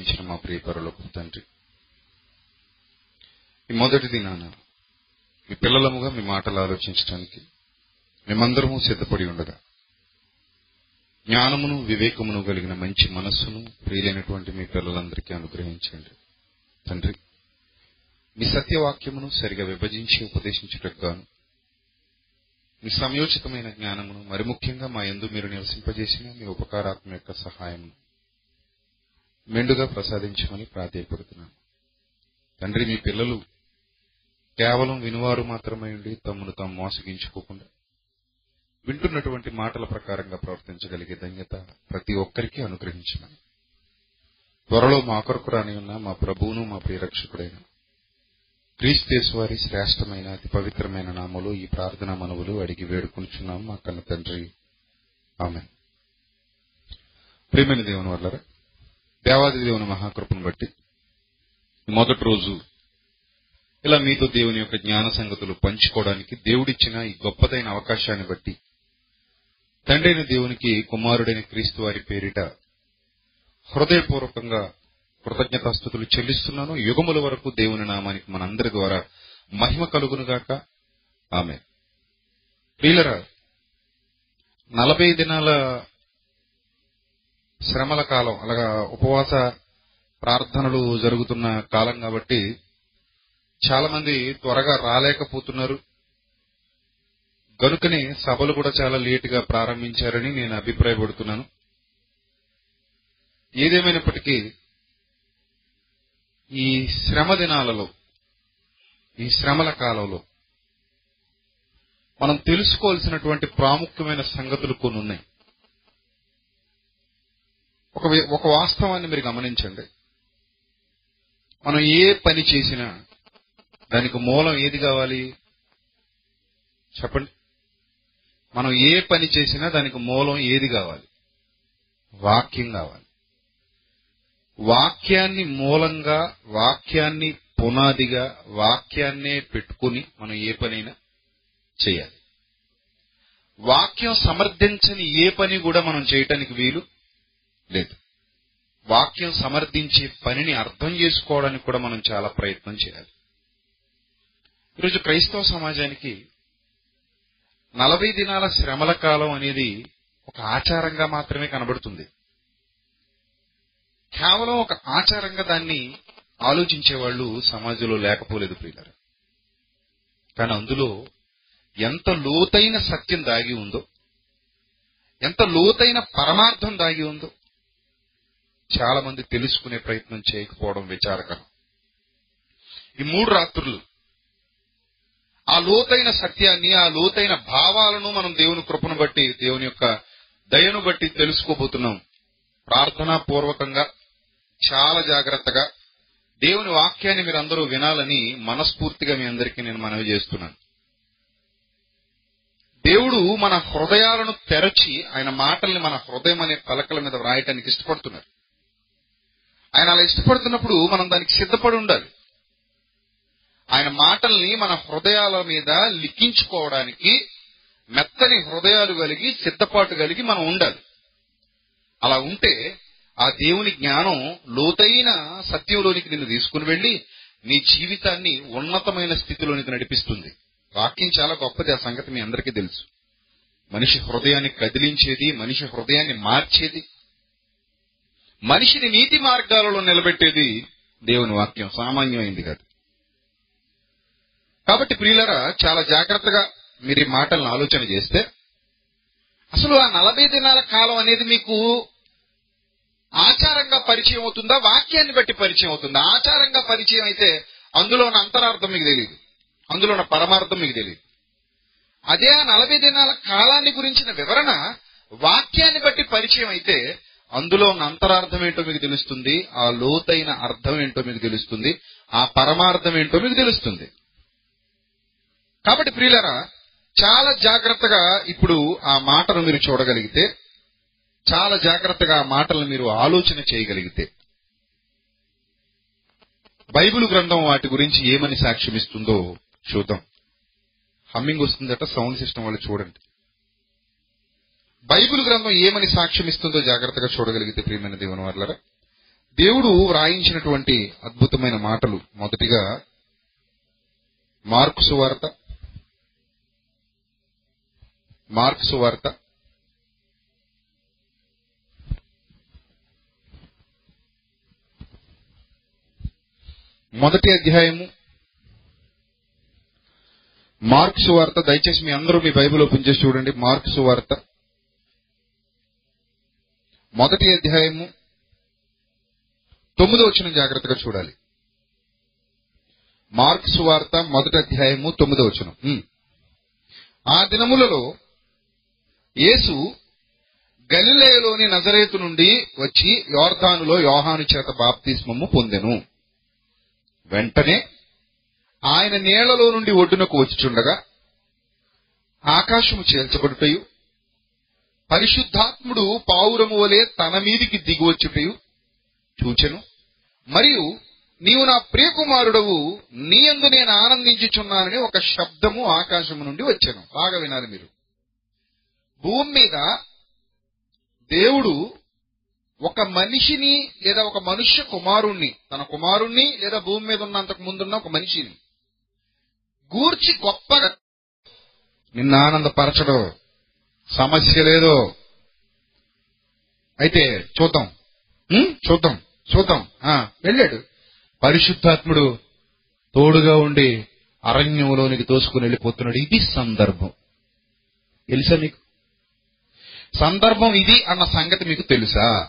ప్రేమించిన మా ప్రియపరులకు తండ్రి. ఈ మొదటిది నాన్న మీ పిల్లలముగా మీ మాటలు ఆలోచించడానికి మేమందరము సిద్ధపడి ఉండగా జ్ఞానమును వివేకమును కలిగిన మంచి మనస్సును ప్రియులైనటువంటి మీ పిల్లలందరికీ అనుగ్రహించండి. తండ్రి మీ సత్యవాక్యమును సరిగా విభజించి ఉపదేశించుటకుగాను మీ సమయోచితమైన జ్ఞానమును మరి ముఖ్యంగా మా ఎందు మీరు నివసింపజేసిన మీ ఉపకారాత్మ యొక్క సహాయమును మెండుగా ప్రసాదించమని ప్రాధేయపడుతున్నాను. తండ్రి మీ పిల్లలు కేవలం వినువారు మాత్రమే ఉండి తమను తాము మోసగించుకోకుండా వింటున్నటువంటి మాటల ప్రకారంగా ప్రవర్తించగలిగే ధన్యత ప్రతి ఒక్కరికి అనుగ్రహించమని. త్వరలో మా కొరకు రాని ఉన్న మా ప్రభువును మా ప్రియరక్షకుడైన క్రీస్తేసు వారి శ్రేష్టమైన అతి పవిత్రమైన నామలు ఈ ప్రార్థనా మనవులు అడిగి వేడుకుంటున్నాం మా కన్న తండ్రి. ఆమె ప్రేమైన దేవుని వల్లరా దేవాది దేవుని మహాకృపను బట్టి మొదటి రోజు ఇలా మీతో దేవుని యొక్క జ్ఞాన సంగతులు పంచుకోవడానికి దేవుడిచ్చిన ఈ గొప్పదైన అవకాశాన్ని బట్టి తండ్రైన దేవునికి కుమారుడైన క్రీస్తు వారి పేరిట హృదయపూర్వకంగా కృతజ్ఞతాస్థుతులు చెల్లిస్తున్నాను. యుగముల వరకు దేవుని నామానికి మనందరి ద్వారా మహిమ కలుగునుగాక. ఆమె ప్రియులరా నలభై దినాల శ్రమల కాలం అలాగా ఉపవాస ప్రార్థనలు జరుగుతున్న కాలం కాబట్టి చాలా మంది త్వరగా రాలేకపోతున్నారు. గనుకనే సభలు కూడా చాలా లేటుగా ప్రారంభించారని నేను అభిప్రాయపడుతున్నాను. ఏదేమైనప్పటికీ ఈ శ్రమ దినాలలో ఈ శ్రమల కాలంలో మనం తెలుసుకోవాల్సినటువంటి ప్రాముఖ్యమైన సంగతులు కొన్ని ఉన్నాయి ఒక ఒక వాస్తవాన్ని మీరు గమనించండి. మనం ఏ పని చేసినా దానికి మూలం ఏది కావాలి? చెప్పండి. మనం ఏ పని చేసినా దానికి మూలం ఏది కావాలి? వాక్యం కావాలి. వాక్యాన్ని మూలంగా వాక్యాన్ని పునాదిగా వాక్యాన్నే పెట్టుకుని మనం ఏ పనైనా చేయాలి. వాక్యం సమర్థించని ఏ పని కూడా మనం చేయటానికి వీలు లేదు. వాక్యం సమర్థించే పనిని అర్థం చేసుకోవడానికి కూడా మనం చాలా ప్రయత్నం చేయాలి. ఈరోజు క్రైస్తవ సమాజానికి నలభై దినాల శ్రమల కాలం అనేది ఒక ఆచారంగా మాత్రమే కనబడుతుంది. కేవలం ఒక ఆచారంగా దాన్ని ఆలోచించే వాళ్ళు సమాజంలో లేకపోలేదు ప్రియులరు. కానీ అందులో ఎంత లోతైన సత్యం దాగి ఉందో ఎంత లోతైన పరమార్థం దాగి ఉందో చాలా మంది తెలుసుకునే ప్రయత్నం చేయకపోవడం విచారకరం. ఈ మూడు రాత్రులు ఆ లోతైన సత్యాన్ని ఆ లోతైన భావాలను మనం దేవుని కృపను బట్టి దేవుని యొక్క దయను బట్టి తెలుసుకోబోతున్నాం. ప్రార్థనా పూర్వకంగా చాలా జాగ్రత్తగా దేవుని వాక్యాన్ని మీరు అందరూ వినాలని మనస్ఫూర్తిగా మీ అందరికీ నేను మనవి చేస్తున్నాను. దేవుడు మన హృదయాలను తెరచి ఆయన మాటల్ని మన హృదయం అనే పలకల మీద వ్రాయటానికి ఇష్టపడుతున్నారు. ఆయన అలా ఇష్టపడుతున్నప్పుడు మనం దానికి సిద్ధపడి ఉండాలి. ఆయన మాటల్ని మన హృదయాల మీద లిఖించుకోవడానికి మెత్తని హృదయాలు కలిగి సిద్ధపాటు కలిగి మనం ఉండాలి. అలా ఉంటే ఆ దేవుని జ్ఞానం లోతైన సత్యంలోనికి నిన్ను తీసుకుని వెళ్ళి నీ జీవితాన్ని ఉన్నతమైన స్థితిలోనికి నడిపిస్తుంది. వాక్యం చాలా గొప్పది ఆ సంగతి మీ అందరికీ తెలుసు. మనిషి హృదయాన్ని కదిలించేది మనిషి హృదయాన్ని మార్చేది మనిషిని నీతి మార్గాలలో నిలబెట్టేది దేవుని వాక్యం సామాన్యమైంది కాదు. కాబట్టి ప్రియులరా చాలా జాగ్రత్తగా మీరు ఈ మాటలను ఆలోచన చేస్తే అసలు ఆ నలభై దినాల కాలం అనేది మీకు ఆచారంగా పరిచయం అవుతుందా? వాక్యాన్ని బట్టి పరిచయం అవుతుందా? ఆచారంగా పరిచయం అయితే అందులో ఉన్న అంతరార్థం మీకు తెలియదు అందులో ఉన్న పరమార్థం మీకు తెలియదు అదే ఆ నలభై దినాల కాలాన్ని గురించిన వివరణ వాక్యాన్ని బట్టి పరిచయం అయితే అందులో ఉన్న అంతరార్థం ఏంటో మీకు తెలుస్తుంది ఆ లోతైన అర్థం ఏంటో మీకు తెలుస్తుంది ఆ పరమార్థం ఏంటో మీకు తెలుస్తుంది. కాబట్టి ప్రియులరా చాలా జాగ్రత్తగా ఇప్పుడు ఆ మాటను మీరు చూడగలిగితే చాలా జాగ్రత్తగా ఆ మాటలను మీరు ఆలోచన చేయగలిగితే బైబిల్ గ్రంథం వాటి గురించి ఏమని సాక్ష్యమిస్తుందో చూద్దాం. హమ్మింగ్ వస్తుందట సౌండ్ సిస్టమ్ వాళ్ళు చూడండి. బైబిల్ గ్రంథం ఏమని సాక్ష్యం ఇస్తుందో జాగ్రత్తగా చూడగలిగితే ప్రియమైన దేవుని వాళ్ళరా దేవుడు వ్రాయించినటువంటి అద్భుతమైన మాటలు. మొదటిగా మార్కు సువార్త మార్కు సువార్త మొదటి అధ్యాయము మార్క్స్ వార్త దయచేసి మీ అందరూ మీ బైబిల్ ఓపెన్ చేసి చూడండి. మార్క్స్ వార్త మొదటి అధ్యాయము తొమ్మిదో వచ్చిన జాగ్రత్తగా చూడాలి. మార్క్స్ వార్త మొదటి అధ్యాయము తొమ్మిదో వచనం. ఆ దినములలో యేసు గలిలయలోని నజరేతు నుండి వచ్చి యోర్ధానులో యోహాను చేత బాప్తిస్మము పొందెను. వెంటనే ఆయన నీళ్ళలో నుండి ఒడ్డునకు వచ్చుచుండగా ఆకాశము చేల్చబడుటయు పరిశుద్ధాత్ముడు పావురము వలె తన మీదికి దిగివచ్చుటయు చూచెను. మరియు నీవు నా ప్రియకుమారుడవు నీ అందు నేను ఆనందించుచున్నానని ఒక శబ్దము ఆకాశము నుండి వచ్చాను. బాగా వినాలి మీరు. భూమి మీద దేవుడు ఒక మనిషిని లేదా ఒక మనుష్య కుమారుణ్ణి తన కుమారుణ్ణి లేదా భూమి మీద ఉన్నంతకు ముందున్న ఒక మనిషిని గూర్చి గొప్పగా నిన్న ఆనందపరచడం సమస్య లేదు. అయితే చూద్దాం? చూద్దాం. చూద్దాం. వెళ్ళాడు. పరిశుద్ధాత్ముడు తోడుగా ఉండి అరణ్యంలోనికి తోసుకుని వెళ్ళిపోతున్నాడు. ఇది సందర్భం. తెలుసా మీకు సందర్భం ఇది అన్న సంగతి మీకు తెలుసా?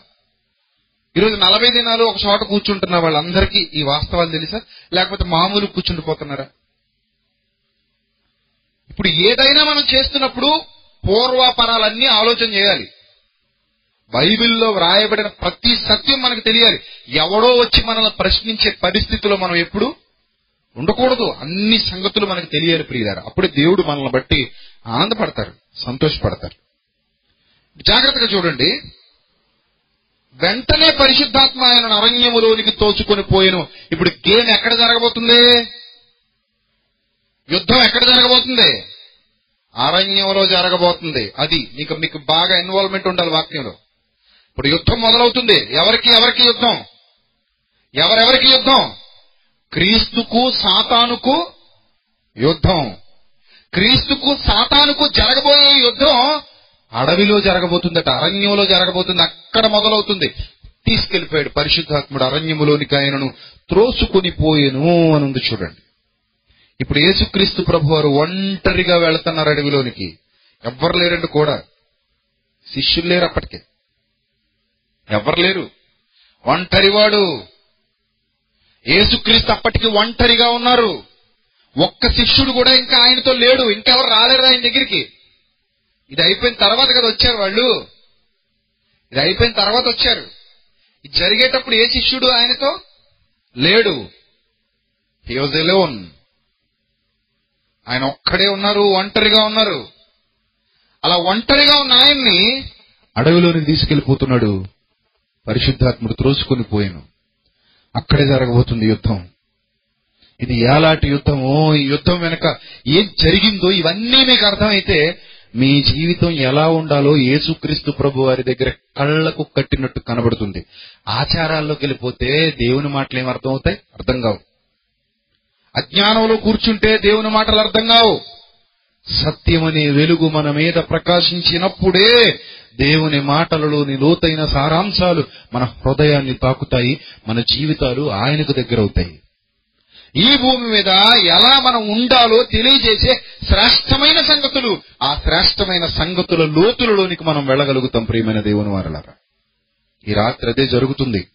ఈరోజు నలభై దినాలు ఒక చోట కూర్చుంటున్న వాళ్ళందరికీ ఈ వాస్తవాలు తెలుసా? లేకపోతే మామూలు కూర్చుండిపోతున్నారా? ఇప్పుడు ఏదైనా మనం చేస్తున్నప్పుడు పూర్వాపరాలన్నీ ఆలోచన చేయాలి. బైబిల్లో వ్రాయబడిన ప్రతి సత్యం మనకు తెలియాలి. ఎవడో వచ్చి మనల్ని ప్రశ్నించే పరిస్థితిలో మనం ఎప్పుడు ఉండకూడదు. అన్ని సంగతులు మనకు తెలియాలి ప్రియులారు. అప్పుడే దేవుడు మనల్ని బట్టి ఆనందపడతారు సంతోషపడతారు. జాగ్రత్తగా చూడండి. వెంటనే పరిశుద్ధాత్మ ఆయన అరణ్యములోనికి తోచుకొని పోయాను. ఇప్పుడు గేమ్ ఎక్కడ జరగబోతుంది? యుద్ధం ఎక్కడ జరగబోతుంది? అరణ్యంలో జరగబోతుంది. అది మీకు మీకు బాగా ఇన్వాల్వ్మెంట్ ఉండాలి వాక్యంలో. ఇప్పుడు యుద్ధం మొదలవుతుంది. ఎవరికి ఎవరికి యుద్ధం? ఎవరెవరికి యుద్ధం? క్రీస్తుకు సాతానుకు యుద్ధం. క్రీస్తుకు సాతానుకు జరగబోయే యుద్ధం అడవిలో జరగబోతుందట అరణ్యంలో జరగబోతుంది అక్కడ మొదలవుతుంది. తీసుకెళ్ళిపోయాడు పరిశుద్ధాత్ముడు అరణ్యములోనికి ఆయనను త్రోసుకొని పోయేను అని ఉంది చూడండి. ఇప్పుడు యేసుక్రీస్తు ప్రభు వారు ఒంటరిగా వెళుతున్నారు అడవిలోనికి. ఎవ్వరు లేరండి కూడా. శిష్యులు లేరు అప్పటికే. ఎవరు లేరు. ఒంటరివాడు. యేసుక్రీస్తు అప్పటికి ఒంటరిగా ఉన్నారు. ఒక్క శిష్యుడు కూడా ఇంకా ఆయనతో లేడు. ఇంకెవరు రాలేరు ఆయన దగ్గరికి. ఇది అయిపోయిన తర్వాత కదా వచ్చారు వాళ్ళు. ఇది అయిపోయిన తర్వాత వచ్చారు. ఇది జరిగేటప్పుడు ఏ శిష్యుడు ఆయనతో లేడు. హీ వాజ్ ఎలోన్ ఆయన ఒక్కడే ఉన్నారు ఒంటరిగా ఉన్నారు. అలా ఒంటరిగా ఉన్న ఆయన్ని అడవిలోని తీసుకెళ్ళిపోతున్నాడు పరిశుద్ధాత్ముడు త్రోసుకొని పోయాను. అక్కడే జరగబోతుంది యుద్ధం. ఇది ఏలాంటి యుద్ధమో ఈ యుద్ధం వెనక ఏం జరిగిందో ఇవన్నీ మీకు అర్థమైతే మీ జీవితం ఎలా ఉండాలో యేసుక్రీస్తు ప్రభు వారి దగ్గర కళ్ళకు కట్టినట్టు కనబడుతుంది. ఆచారాల్లోకి వెళ్ళిపోతే దేవుని మాటలు ఏం అర్థం అవుతాయి అర్థం కావు. అజ్ఞానంలో కూర్చుంటే దేవుని మాటలు అర్థం కావు. సత్యమనే వెలుగు మన మీద ప్రకాశించినప్పుడే దేవుని మాటలలోని లోతైన సారాంశాలు మన హృదయాన్ని తాకుతాయి మన జీవితాలు ఆయనకు దగ్గరవుతాయి. ఈ భూమి మీద ఎలా మనం ఉండాలో తెలియజేసే శ్రేష్టమైన సంగతులు ఆ శ్రేష్టమైన సంగతుల లోతులలోనికి మనం వెళ్ళగలుగుతాం ప్రియమైన దేవుని వారలారా. ఈ రాత్రి అదే జరుగుతుంది.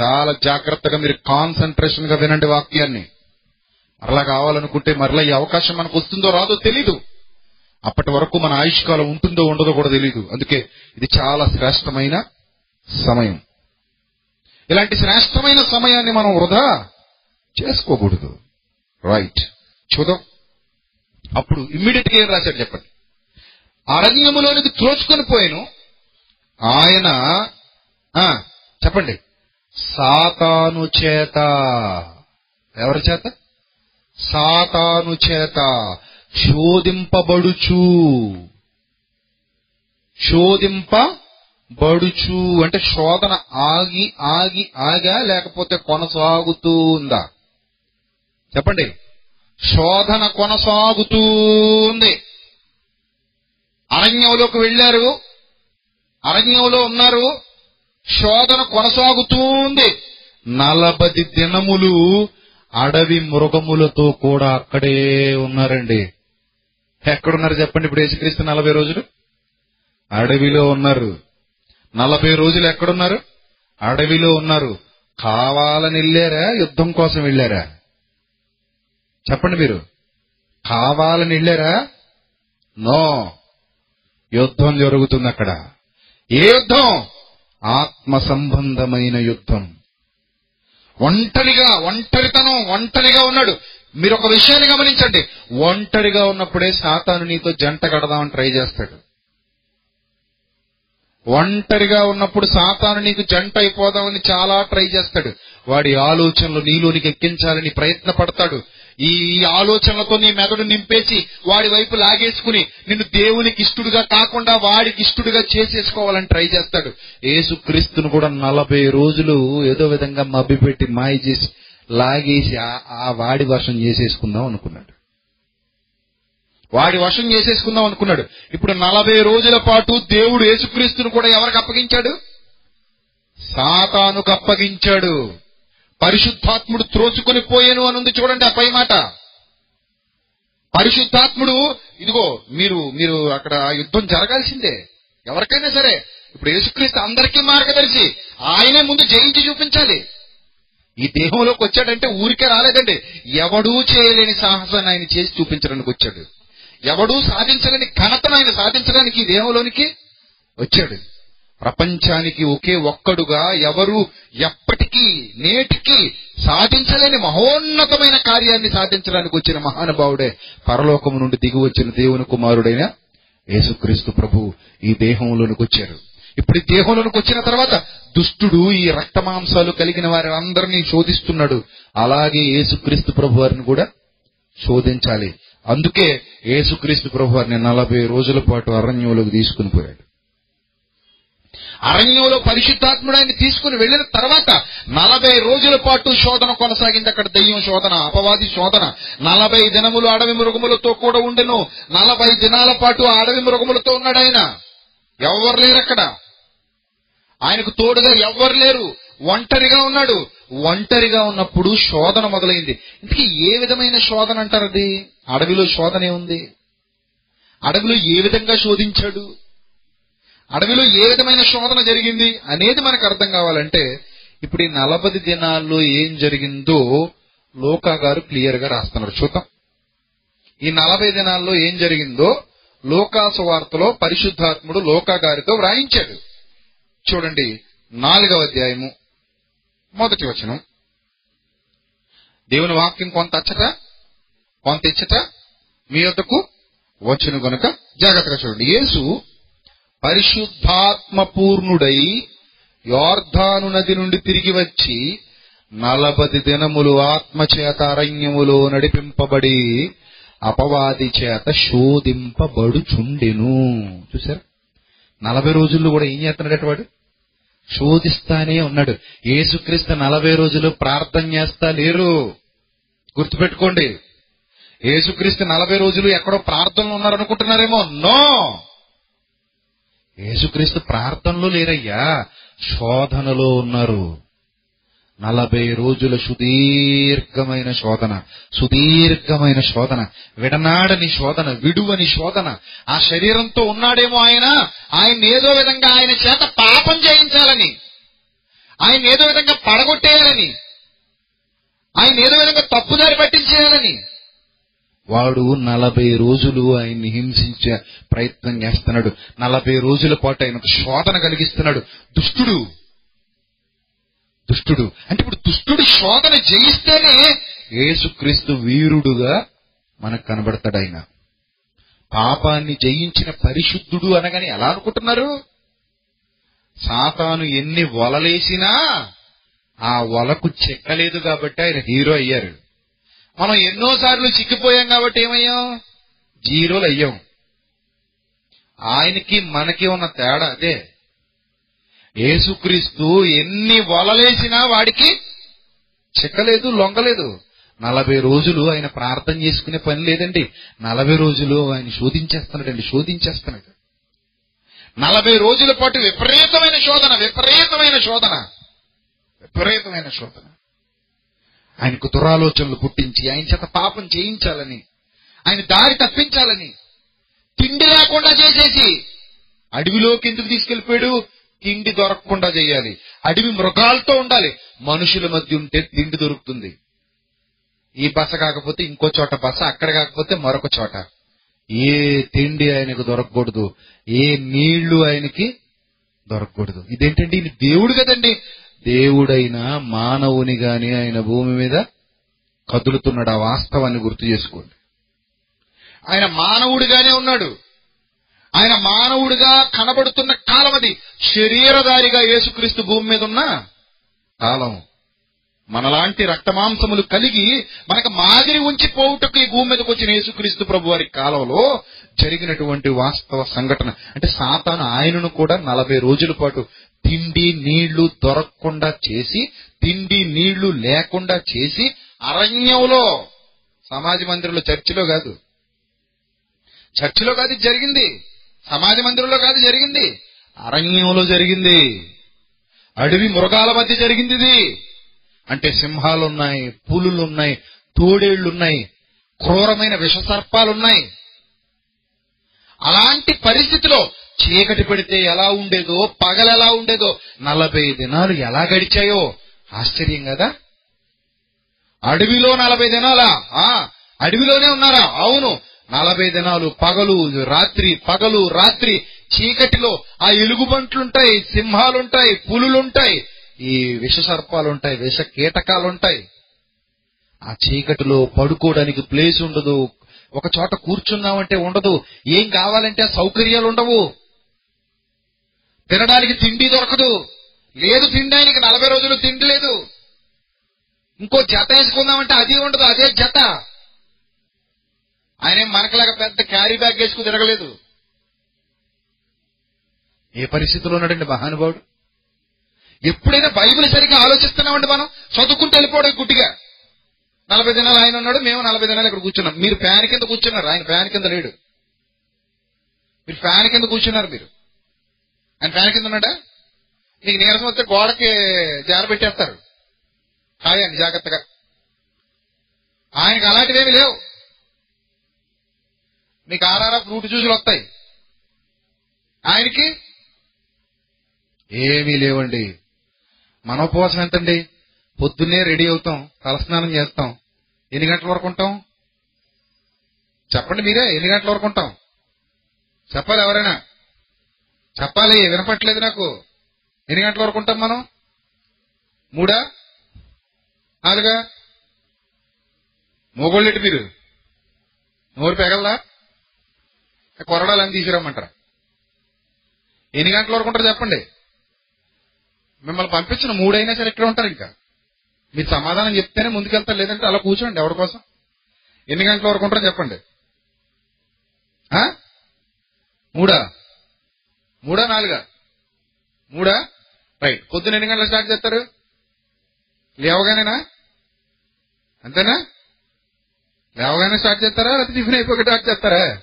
చాలా జాగ్రత్తగా మీరు కాన్సన్ట్రేషన్గా వినండి వాక్యాన్ని. మరలా కావాలనుకుంటే మరలా ఈ అవకాశం మనకు వస్తుందో రాదో తెలీదు. అప్పటి వరకు మన ఆయుష్కాలం ఉంటుందో ఉండదో కూడా తెలియదు అందుకే ఇది చాలా శ్రేష్టమైన సమయం. ఇలాంటి శ్రేష్టమైన సమయాన్ని మనం వృధా చేసుకోకూడదు. రైట్ చూద్దాం. అప్పుడు ఇమ్మీడియట్గా ఏం రాశాడు చెప్పండి. అరణ్యములోనికి త్రోచుకొని పోయాను. ఆయన ఆ, చెప్పండి. సాతాను చేత. ఎవరి చేత? సాతాను చేత శోధింపబడుచు. శోధింపబడుచు అంటే శోధన ఆగి ఆగి ఆగా లేకపోతే కొనసాగుతూ ఉందా చెప్పండి. శోధన కొనసాగుతూ ఉంది అరణ్యంలోకి వెళ్ళారు. అరణ్యంలో ఉన్నారు. శోధన కొనసాగుతూ ఉంది నలభై దినములు అడవి మృగములతో కూడా అక్కడే ఉన్నారండి. ఎక్కడున్నారు చెప్పండి ఇప్పుడు యేసుక్రీస్తు నలభై రోజులు? అడవిలో ఉన్నారు. నలభై రోజులు ఎక్కడున్నారు? అడవిలో ఉన్నారు. కావాలని వెళ్ళారా? యుద్ధం కోసం వెళ్ళారా? చెప్పండి మీరు. కావాలని వెళ్ళారా? నో. యుద్ధం జరుగుతుంది అక్కడ. ఏ యుద్ధం? ఆత్మ సంబంధమైన యుద్ధం. ఒంటరిగా ఒంటరితనం ఒంటరిగా ఉన్నాడు. మీరు ఒక విషయాన్ని గమనించండి. ఒంటరిగా ఉన్నప్పుడే సాతాను నీతో జంట కడదామని ట్రై చేస్తాడు. ఒంటరిగా ఉన్నప్పుడు సాతాను నీకు జంట అయిపోదామని చాలా ట్రై చేస్తాడు. వాడి ఆలోచనలు నీలోనికి ఎక్కించాలని ప్రయత్న పడతాడు ఈ ఆలోచనలతో నీ మెదడు నింపేసి వాడి వైపు లాగేసుకుని నిన్ను దేవునికి ఇష్టడుగా కాకుండా వాడికి ఇష్టడుగా చేసేసుకోవాలని ట్రై చేస్తాడు. యేసుక్రీస్తును కూడా నలభై రోజులు ఏదో విధంగా మభ్యపెట్టి మాయ చేసి లాగేసి ఆ- ఆ వాడి వర్షం చేసేసుకుందాం అనుకున్నాడు. వాడి వశం చేసేసుకుందాం అనుకున్నాడు. ఇప్పుడు నలభై రోజుల పాటు దేవుడు యేసుక్రీస్తును కూడా ఎవరికి అప్పగించాడు? సాతానుకు అప్పగించాడు. పరిశుద్ధాత్ముడు త్రోచుకొని పోయాను అని ఉంది చూడండి ఆ పై మాట. పరిశుద్ధాత్ముడు ఇదిగో మీరు మీరు అక్కడ ఆ యుద్ధం జరగాల్సిందే. ఎవరికైనా సరే ఇప్పుడు యేసుక్రీస్తు అందరికీ మార్గదర్శి. ఆయనే ముందు జయించి చూపించాలి. ఈ దేహంలోకి వచ్చాడంటే ఊరికే రాలేదండి. ఎవడూ చేయలేని సాహసాన్ని ఆయన చేసి చూపించడానికి వచ్చాడు. ఎవడూ సాధించలేని ఘనతను ఆయన సాధించడానికి ఈ దేహంలోనికి వచ్చాడు. ప్రపంచానికి ఒకే ఒక్కడుగా ఎవరు ఎప్పటికీ నేటికి సాధించలేని మహోన్నతమైన కార్యాన్ని సాధించడానికి వచ్చిన మహానుభావుడే పరలోకము నుండి దిగి వచ్చిన దేవుని కుమారుడైన యేసుక్రీస్తు ప్రభు ఈ దేహంలోనికి వచ్చారు. ఇప్పుడు ఈ దేహంలోనికి వచ్చిన తర్వాత దుష్టుడు ఈ రక్తమాంసాలు కలిగిన వారి అందరినీ శోధిస్తున్నాడు. అలాగే యేసుక్రీస్తు ప్రభు వారిని కూడా శోధించాలి. అందుకే యేసుక్రీస్తు ప్రభు వారిని నలభై రోజుల పాటు అరణ్యంలోకి తీసుకుని పోయాడు. అరణ్యంలో పరిశుద్ధాత్ముడు ఆయన తీసుకుని వెళ్ళిన తర్వాత నలభై రోజుల పాటు శోధన కొనసాగింది. అక్కడ దయ్యం శోధన అపవాది శోధన. నలభై దినములు అడవి మృగములతో కూడా ఉండెను. నలభై దినాల పాటు అడవి మృగములతో ఉన్నాడు ఆయన. ఎవ్వరు లేరు అక్కడ. ఆయనకు తోడుగా ఎవ్వరు లేరు. ఒంటరిగా ఉన్నాడు. ఒంటరిగా ఉన్నప్పుడు శోధన మొదలైంది. ఇంతకీ ఏ విధమైన శోధన అంటారు అది? అడవిలో శోధనే ఉంది. అడవిలో ఏ విధంగా శోధించాడు? అడవిలో ఏ విధమైన శోధన జరిగింది అనేది మనకు అర్థం కావాలంటే ఇప్పుడు ఈ నలభై దినాల్లో ఏం జరిగిందో లోకా గారు క్లియర్గా రాస్తున్నారు. చూద్దాం. ఈ నలభై దినాల్లో ఏం జరిగిందో లోకాసు వార్తలో పరిశుద్ధాత్ముడు లోకా గారితో వ్రాయించాడు. చూడండి నాలుగవ అధ్యాయము మొదటి వచనం. దేవుని వాక్యం కొంత అచ్చట కొంత ఇచ్చట మీ వద్దకు వచ్చును గనుక జాగ్రత్తగా చూడండి. యేసు పరిశుద్ధాత్మ పూర్ణుడై యోర్ధాను నది నుండి తిరిగి వచ్చి నలభది దినములు ఆత్మచేత అరణ్యములో నడిపింపబడి అపవాది చేత శోధింపబడుచుండెను. చూశారు? నలభై రోజుల్లో కూడా ఏం చేస్తున్నాడు వాడు? శోధిస్తానే ఉన్నాడు. ఏసుక్రీస్తు నలభై రోజులు ప్రార్థన చేస్తా లేరు. గుర్తుపెట్టుకోండి. ఏసుక్రీస్తు నలభై రోజులు ఎక్కడో ప్రార్థనలు ఉన్నారనుకుంటున్నారేమో? నో! యేసుక్రీస్తు ప్రార్థనలో లేరయ్యా. శోధనలో ఉన్నారు. నలభై రోజుల సుదీర్ఘమైన శోధన సుదీర్ఘమైన శోధన విడనాడని శోధన విడువని శోధన. ఆ శరీరంతో ఉన్నాడేమో ఆయన? ఆయన ఏదో విధంగా ఆయన చేత పాపం చేయించాలని. ఆయన ఏదో విధంగా పడగొట్టేయాలని. ఆయన ఏదో విధంగా తప్పుదారి పట్టించేయాలని. వాడు నలభై రోజులు ఆయన్ని హింసించే ప్రయత్నం చేస్తున్నాడు. నలభై రోజుల పాటు ఆయన శోధన కలిగిస్తున్నాడు. దుష్టుడు. దుష్టుడు. అంటే ఇప్పుడు దుష్టుడు శోధన జయిస్తేనే యేసుక్రీస్తు వీరుడుగా మనకు కనబడతాడు ఆయన. పాపాన్ని జయించిన పరిశుద్ధుడు అనగానే ఎలా అనుకుంటున్నారు? సాతాను ఎన్ని వలలేసినా ఆ వలకు చెక్కలేదు కాబట్టి ఆయన హీరో అయ్యారు. మనం ఎన్నోసార్లు చిక్కిపోయాం కాబట్టి ఏమయ్యాం? జీరోలు అయ్యాం. ఆయనకి మనకి ఉన్న తేడా అదే. యేసుక్రీస్తు ఎన్ని వలలేసినా వాడికి చిక్కలేదు లొంగలేదు. నలభై రోజులు ఆయన ప్రార్థన చేసుకునే పని లేదండి. నలభై రోజులు ఆయన శోధించేస్తున్నాడండి శోధించేస్తున్నాడు. నలభై రోజుల పాటు విపరీతమైన శోధన విపరీతమైన శోధన విపరీతమైన శోధన. ఆయనకు దురాలోచనలు పుట్టించి ఆయన చేత పాపం చేయించాలని ఆయన దారి తప్పించాలని తిండి లేకుండా చేసేసి అడవిలోకి ఎందుకు తీసుకెళ్ళిపోయాడు తిండి దొరకకుండా చేయాలి. అడవి మృగాలతో ఉండాలి. మనుషుల మధ్య ఉంటే తిండి దొరుకుతుంది. ఈ బస కాకపోతే ఇంకో చోట బస అక్కడ కాకపోతే మరొక చోట. ఏ తిండి ఆయనకు దొరకకూడదు. ఏ నీళ్ళు ఆయనకి దొరకకూడదు. ఇదేంటండి? దేవుడు కదండి. దేవుడైన మానవుని గాని ఆయన భూమి మీద కదులుతున్నాడు. ఆ వాస్తవాన్ని గుర్తు చేసుకోండి. ఆయన మానవుడిగానే ఉన్నాడు. ఆయన మానవుడిగా కనబడుతున్న కాలం అది. శరీరధారిగా యేసుక్రీస్తు భూమి మీద ఉన్న కాలం. మనలాంటి రక్తమాంసములు కలిగి మనకు మాదిరి ఉంచి పోవుటకు ఈ భూమి మీదకి వచ్చిన యేసుక్రీస్తు ప్రభు వారి కాలంలో జరిగినటువంటి వాస్తవ సంఘటన. అంటే సాతాను ఆయనను కూడా నలభై రోజుల పాటు తిండి నీళ్ళు దొరకకుండా చేసి తిండి నీళ్ళు లేకుండా చేసి అరణ్యంలో సమాజ మందిరంలో చర్చిలో కాదు. చర్చిలో కాదు జరిగింది. సమాజ మందిరంలో కాదు జరిగింది. అరణ్యంలో జరిగింది. అడవి మృగాల మధ్య జరిగింది ఇది. అంటే సింహాలున్నాయి పులులున్నాయి తోడేళ్ళున్నాయి క్రూరమైన విషసర్పాలున్నాయి. అలాంటి పరిస్థితిలో చీకటి పడితే ఎలా ఉండేదో పగలు ఎలా ఉండేదో నలభై దినాలు ఎలా గడిచాయో? ఆశ్చర్యం కదా? అడవిలో నలభై దినాలా? ఆ అడవిలోనే ఉన్నారా? అవును. నలభై దినాలు పగలు రాత్రి పగలు రాత్రి చీకటిలో ఆ ఎలుగుబంట్లుంటాయి సింహాలుంటాయి పులులుంటాయి ఈ విష సర్పాలుంటాయి విష కీటకాలుంటాయి ఆ చీకటిలో పడుకోవడానికి ప్లేస్ ఉండదు ఒక చోట కూర్చున్నామంటే ఉండదు. ఏం కావాలంటే ఆ సౌకర్యాలు ఉండవు తినడానికి తిండి దొరకదు. లేదు తినడానికి నలభై రోజులు తిండి లేదు. ఇంకో జత వేసుకుందామంటే అది ఉండదు అదే జత. ఆయన ఏం మనకలాగా పెద్ద క్యారీ బ్యాగ్ వేసుకుని తిరగలేదు. ఏ పరిస్థితిలో ఉన్నాడండి మహానుభావుడు? ఎప్పుడైనా బైబిల్ సరిగ్గా ఆలోచిస్తున్నామండి మనం? చదువుకుంటూ వెళ్ళిపోవడం గుడ్డిగా. నలభై దినాలు ఆయన ఉన్నాడు మేము నలభై దినాలు ఇక్కడ కూర్చున్నాం. మీరు ఫ్యాన్ కింద కూర్చున్నారు ఆయన ఫ్యాన్ కింద లేడు. మీరు ఫ్యాన్ కింద కూర్చున్నారు మీరు. ఆయన ఫ్యాన్ కింద ఉన్నాడా? నీకు నీరసం వస్తే గోడకి జార పెట్టేస్తారు. హాయ్ అండి జాగ్రత్తగా. ఆయనకి అలాంటివేమి లేవు. మీకు ఆరారా ఫ్రూట్ జ్యూసులు వస్తాయి. ఆయనకి ఏమీ లేవండి. మన ఉపవాసం ఎంతండి? పొద్దున్నే రెడీ అవుతాం తలస్నానం చేస్తాం. ఎన్ని గంటల వరకు ఉంటాం? చెప్పండి మీరే ఎన్ని గంటల వరకు ఉంటాం? చెప్పాలి ఎవరైనా. చెప్పాలి వినపట్లేదు నాకు. ఎన్ని గంటల వరకు ఉంటాం మనం? మూడా? నాలుగా? మోగోళ్ళెట్టు మీరు. నోరు పెగలదా? కొరడాలు అని తీసుకురమ్మంటారా ఎన్ని గంటల వరకు ఉంటారు చెప్పండి. మిమ్మల్ని పంపించిన మూడైనా సరే ఇక్కడ ఉంటారు ఇంకా. మీరు సమాధానం చెప్తేనే ముందుకెళ్తారు లేదంటే అలా కూర్చోండి ఎవరి కోసం. ఎన్ని గంటల వరకు ఉంటారో చెప్పండి. మూడా? మూడా నాలుగా? మూడా? రైట్. పొద్దున ఎన్ని గంటలకు స్టార్ట్ చేస్తారు? లేవగానేనా? అంతేనా? లేవగానే స్టార్ట్ చేస్తారా? లేకపోతే టిఫిన్ అయిపోయి స్టార్ట్ చేస్తారా?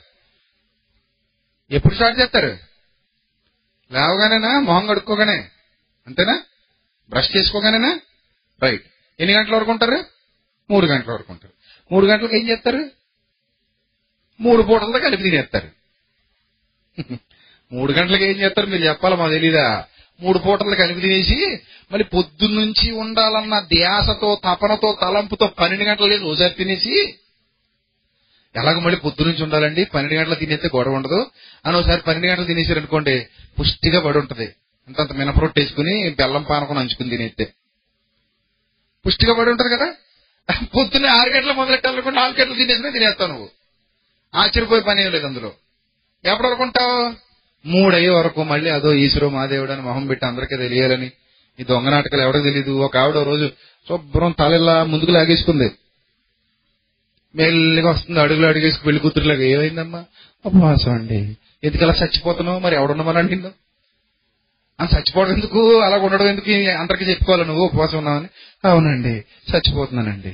ఎప్పుడు స్టార్ట్ చేస్తారు? లేవగానేనా? మొహం కడుక్కోగానే. అంతేనా? బ్రష్ చేసుకోగానేనా? రైట్. ఎన్ని గంటల వరకు ఉంటారు? మూడు గంటల వరకు ఉంటారు. మూడు గంటలకు ఏం చేస్తారు? మూడు పూటలతో కలిపి తినేస్తారు. మూడు గంటలకు ఏం చేస్తారు? మీరు చెప్పాలి? మాకు తెలీదా? మూడు పూటలు కలిపి తినేసి మళ్ళీ పొద్దున్నుంచి ఉండాలన్న ధ్యాసతో తపనతో తలంపుతో పన్నెండు గంటలు లేదు ఓసారి తినేసి ఎలాగ మళ్ళీ పొద్దునుంచి ఉండాలండి. పన్నెండు గంటలు తినేస్తే గొడవ ఉండదు. అని ఒకసారి పన్నెండు గంటలు తినేసారు అనుకోండి పుష్టిగా పడి ఉంటుంది. అంతంత మినపరొట్టు వేసుకుని బెల్లం పానకం నంచుకుని తినేస్తే. పుష్టిగా పడి ఉంటుంది కదా? పొద్దున్నే ఆరు గంటల మొదలెట్టాలనుకుంటే నాలుగు గంటలు తినేసినా తినేస్తావు నువ్వు. ఆశ్చర్యపోయే పని ఏం లేదు అందులో. ఎప్పుడు అనుకుంటావు? మూడయ్యే మూడు వరకు మళ్ళీ అదో ఈశ్వరు మాదేవుడు అని మొహం పెట్టి అందరికీ తెలియాలని. ఈ దొంగ నాటకాలు ఎవరికి తెలియదు ఒక ఆవిడ రోజు శుభ్రం తలెల్లా ముందుకు లాగేసుకుంది. మెల్లిగా వస్తుంది అడుగులు అడిగేసి పెళ్ళి కూతురులాగా. ఏమైందమ్మా? ఉపవాసం అండి. ఎందుకలా చచ్చిపోతున్నావు? మరి ఎవడున్నామని నిన్ను అని చచ్చిపోవడం ఎందుకు? అలా ఉండడం ఎందుకు? అందరికీ చెప్పుకోవాలి నువ్వు. ఉపవాసం ఉన్నావని. అవునండి. చచ్చిపోతున్నానండి.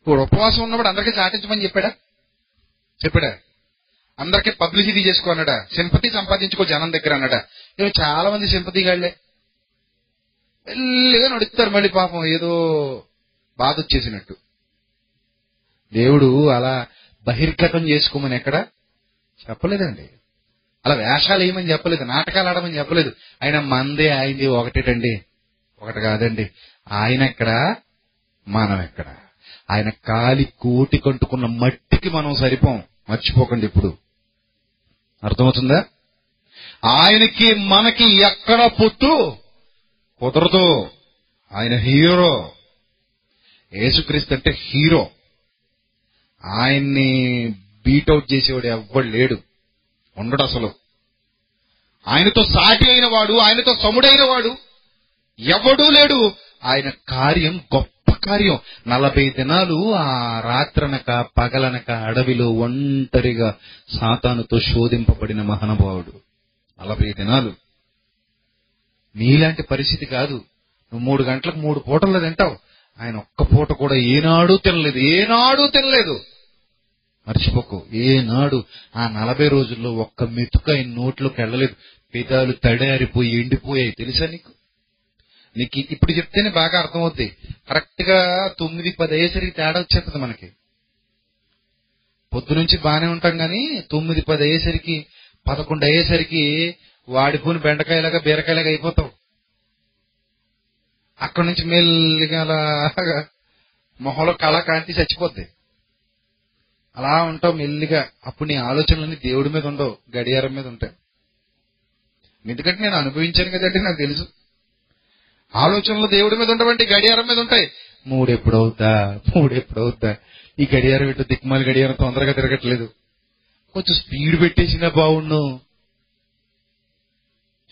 ఇప్పుడు ఉపవాసం ఉన్నప్పుడు అందరికీ చాటించమని చెప్పాడా? చెప్పాడా. అందరికీ పబ్లిసిటీ చేసుకో అన్నట సింపతి సంపాదించుకో జనం దగ్గర అన్నట చాలా మంది సింపతి గాళ్ళే మెల్లిగా నడుస్తారు మళ్ళీ పాపం ఏదో బాధ వచ్చేసినట్టు. దేవుడు అలా బహిర్గతం చేసుకోమని ఎక్కడ? చెప్పలేదండి. అలా వేషాలు వేయమని చెప్పలేదు నాటకాలు ఆడమని చెప్పలేదు. ఆయన మందే ఆయనది ఒకటేటండి. ఒకటి కాదండి. ఆయన ఎక్కడ? మనం ఎక్కడ? ఆయన కాలి కూటి కంటుకున్న మట్టికి మనం సరిపోం. మర్చిపోకండి ఇప్పుడు. అర్థమవుతుందా? ఆయనకి మనకి ఎక్కడ పొత్తు కుదరదు. ఆయన హీరో. యేసుక్రీస్తు అంటే హీరో. ఆయన్ని బీటౌట్ చేసేవాడు ఎవ్వడు లేడు. ఉండడు అసలు. ఆయనతో సాటి అయిన వాడు ఆయనతో సముడైన వాడు ఎవడూ లేడు. ఆయన కార్యం గొప్ప. కార్యం. నలభై దినాలు ఆ రాత్రనక పగలనక అడవిలో ఒంటరిగా సాతానుతో శోధింపబడిన మహానుభావుడు. నలభై దినాలు. నీలాంటి పరిస్థితి కాదు. నువ్వు మూడు గంటలకు మూడు పూటల్లో తింటావు. ఆయన ఒక్క పూట కూడా ఏనాడు తినలేదు. ఏనాడు తినలేదు. మర్చిపోకు. ఏనాడు ఆ నలభై రోజుల్లో ఒక్క మెతుకు ఆయన నోట్లోకి వెళ్ళలేదు. పెదాలు తడారిపోయి ఎండిపోయాయి. తెలుసా నీకు? నీకు ఇప్పుడు చెప్తేనే బాగా అర్థమవుద్ది. కరెక్ట్గా తొమ్మిది పది అయ్యేసరికి తేడా వచ్చేస్తుంది మనకి. పొద్దునుంచి బాగానే ఉంటాం కానీ తొమ్మిది పది అయ్యేసరికి పదకొండు అయ్యేసరికి వాడిపోని బెండకాయలాగా బీరకాయలాగా అయిపోతాం. అక్కడి నుంచి మెల్లిగా అలాగా మొహంలో కళ కాంతి చచ్చిపోద్ది. అలా ఉంటావు మెల్లిగా. అప్పుడు నీ ఆలోచనలన్నీ దేవుడి మీద ఉండవు గడియారం మీద ఉంటాయి. ఎందుకంటే నేను అనుభవించాను కదండి నాకు తెలుసు. ఆలోచనలు దేవుడి మీద ఉండవండి గడియారం మీద ఉంటాయి. మూడు ఎప్పుడు ఈ గడియారం ఇటు దిక్మాలి గడియారం తొందరగా తిరగట్లేదు. కొంచెం స్పీడ్ పెట్టేసినా బాగుండు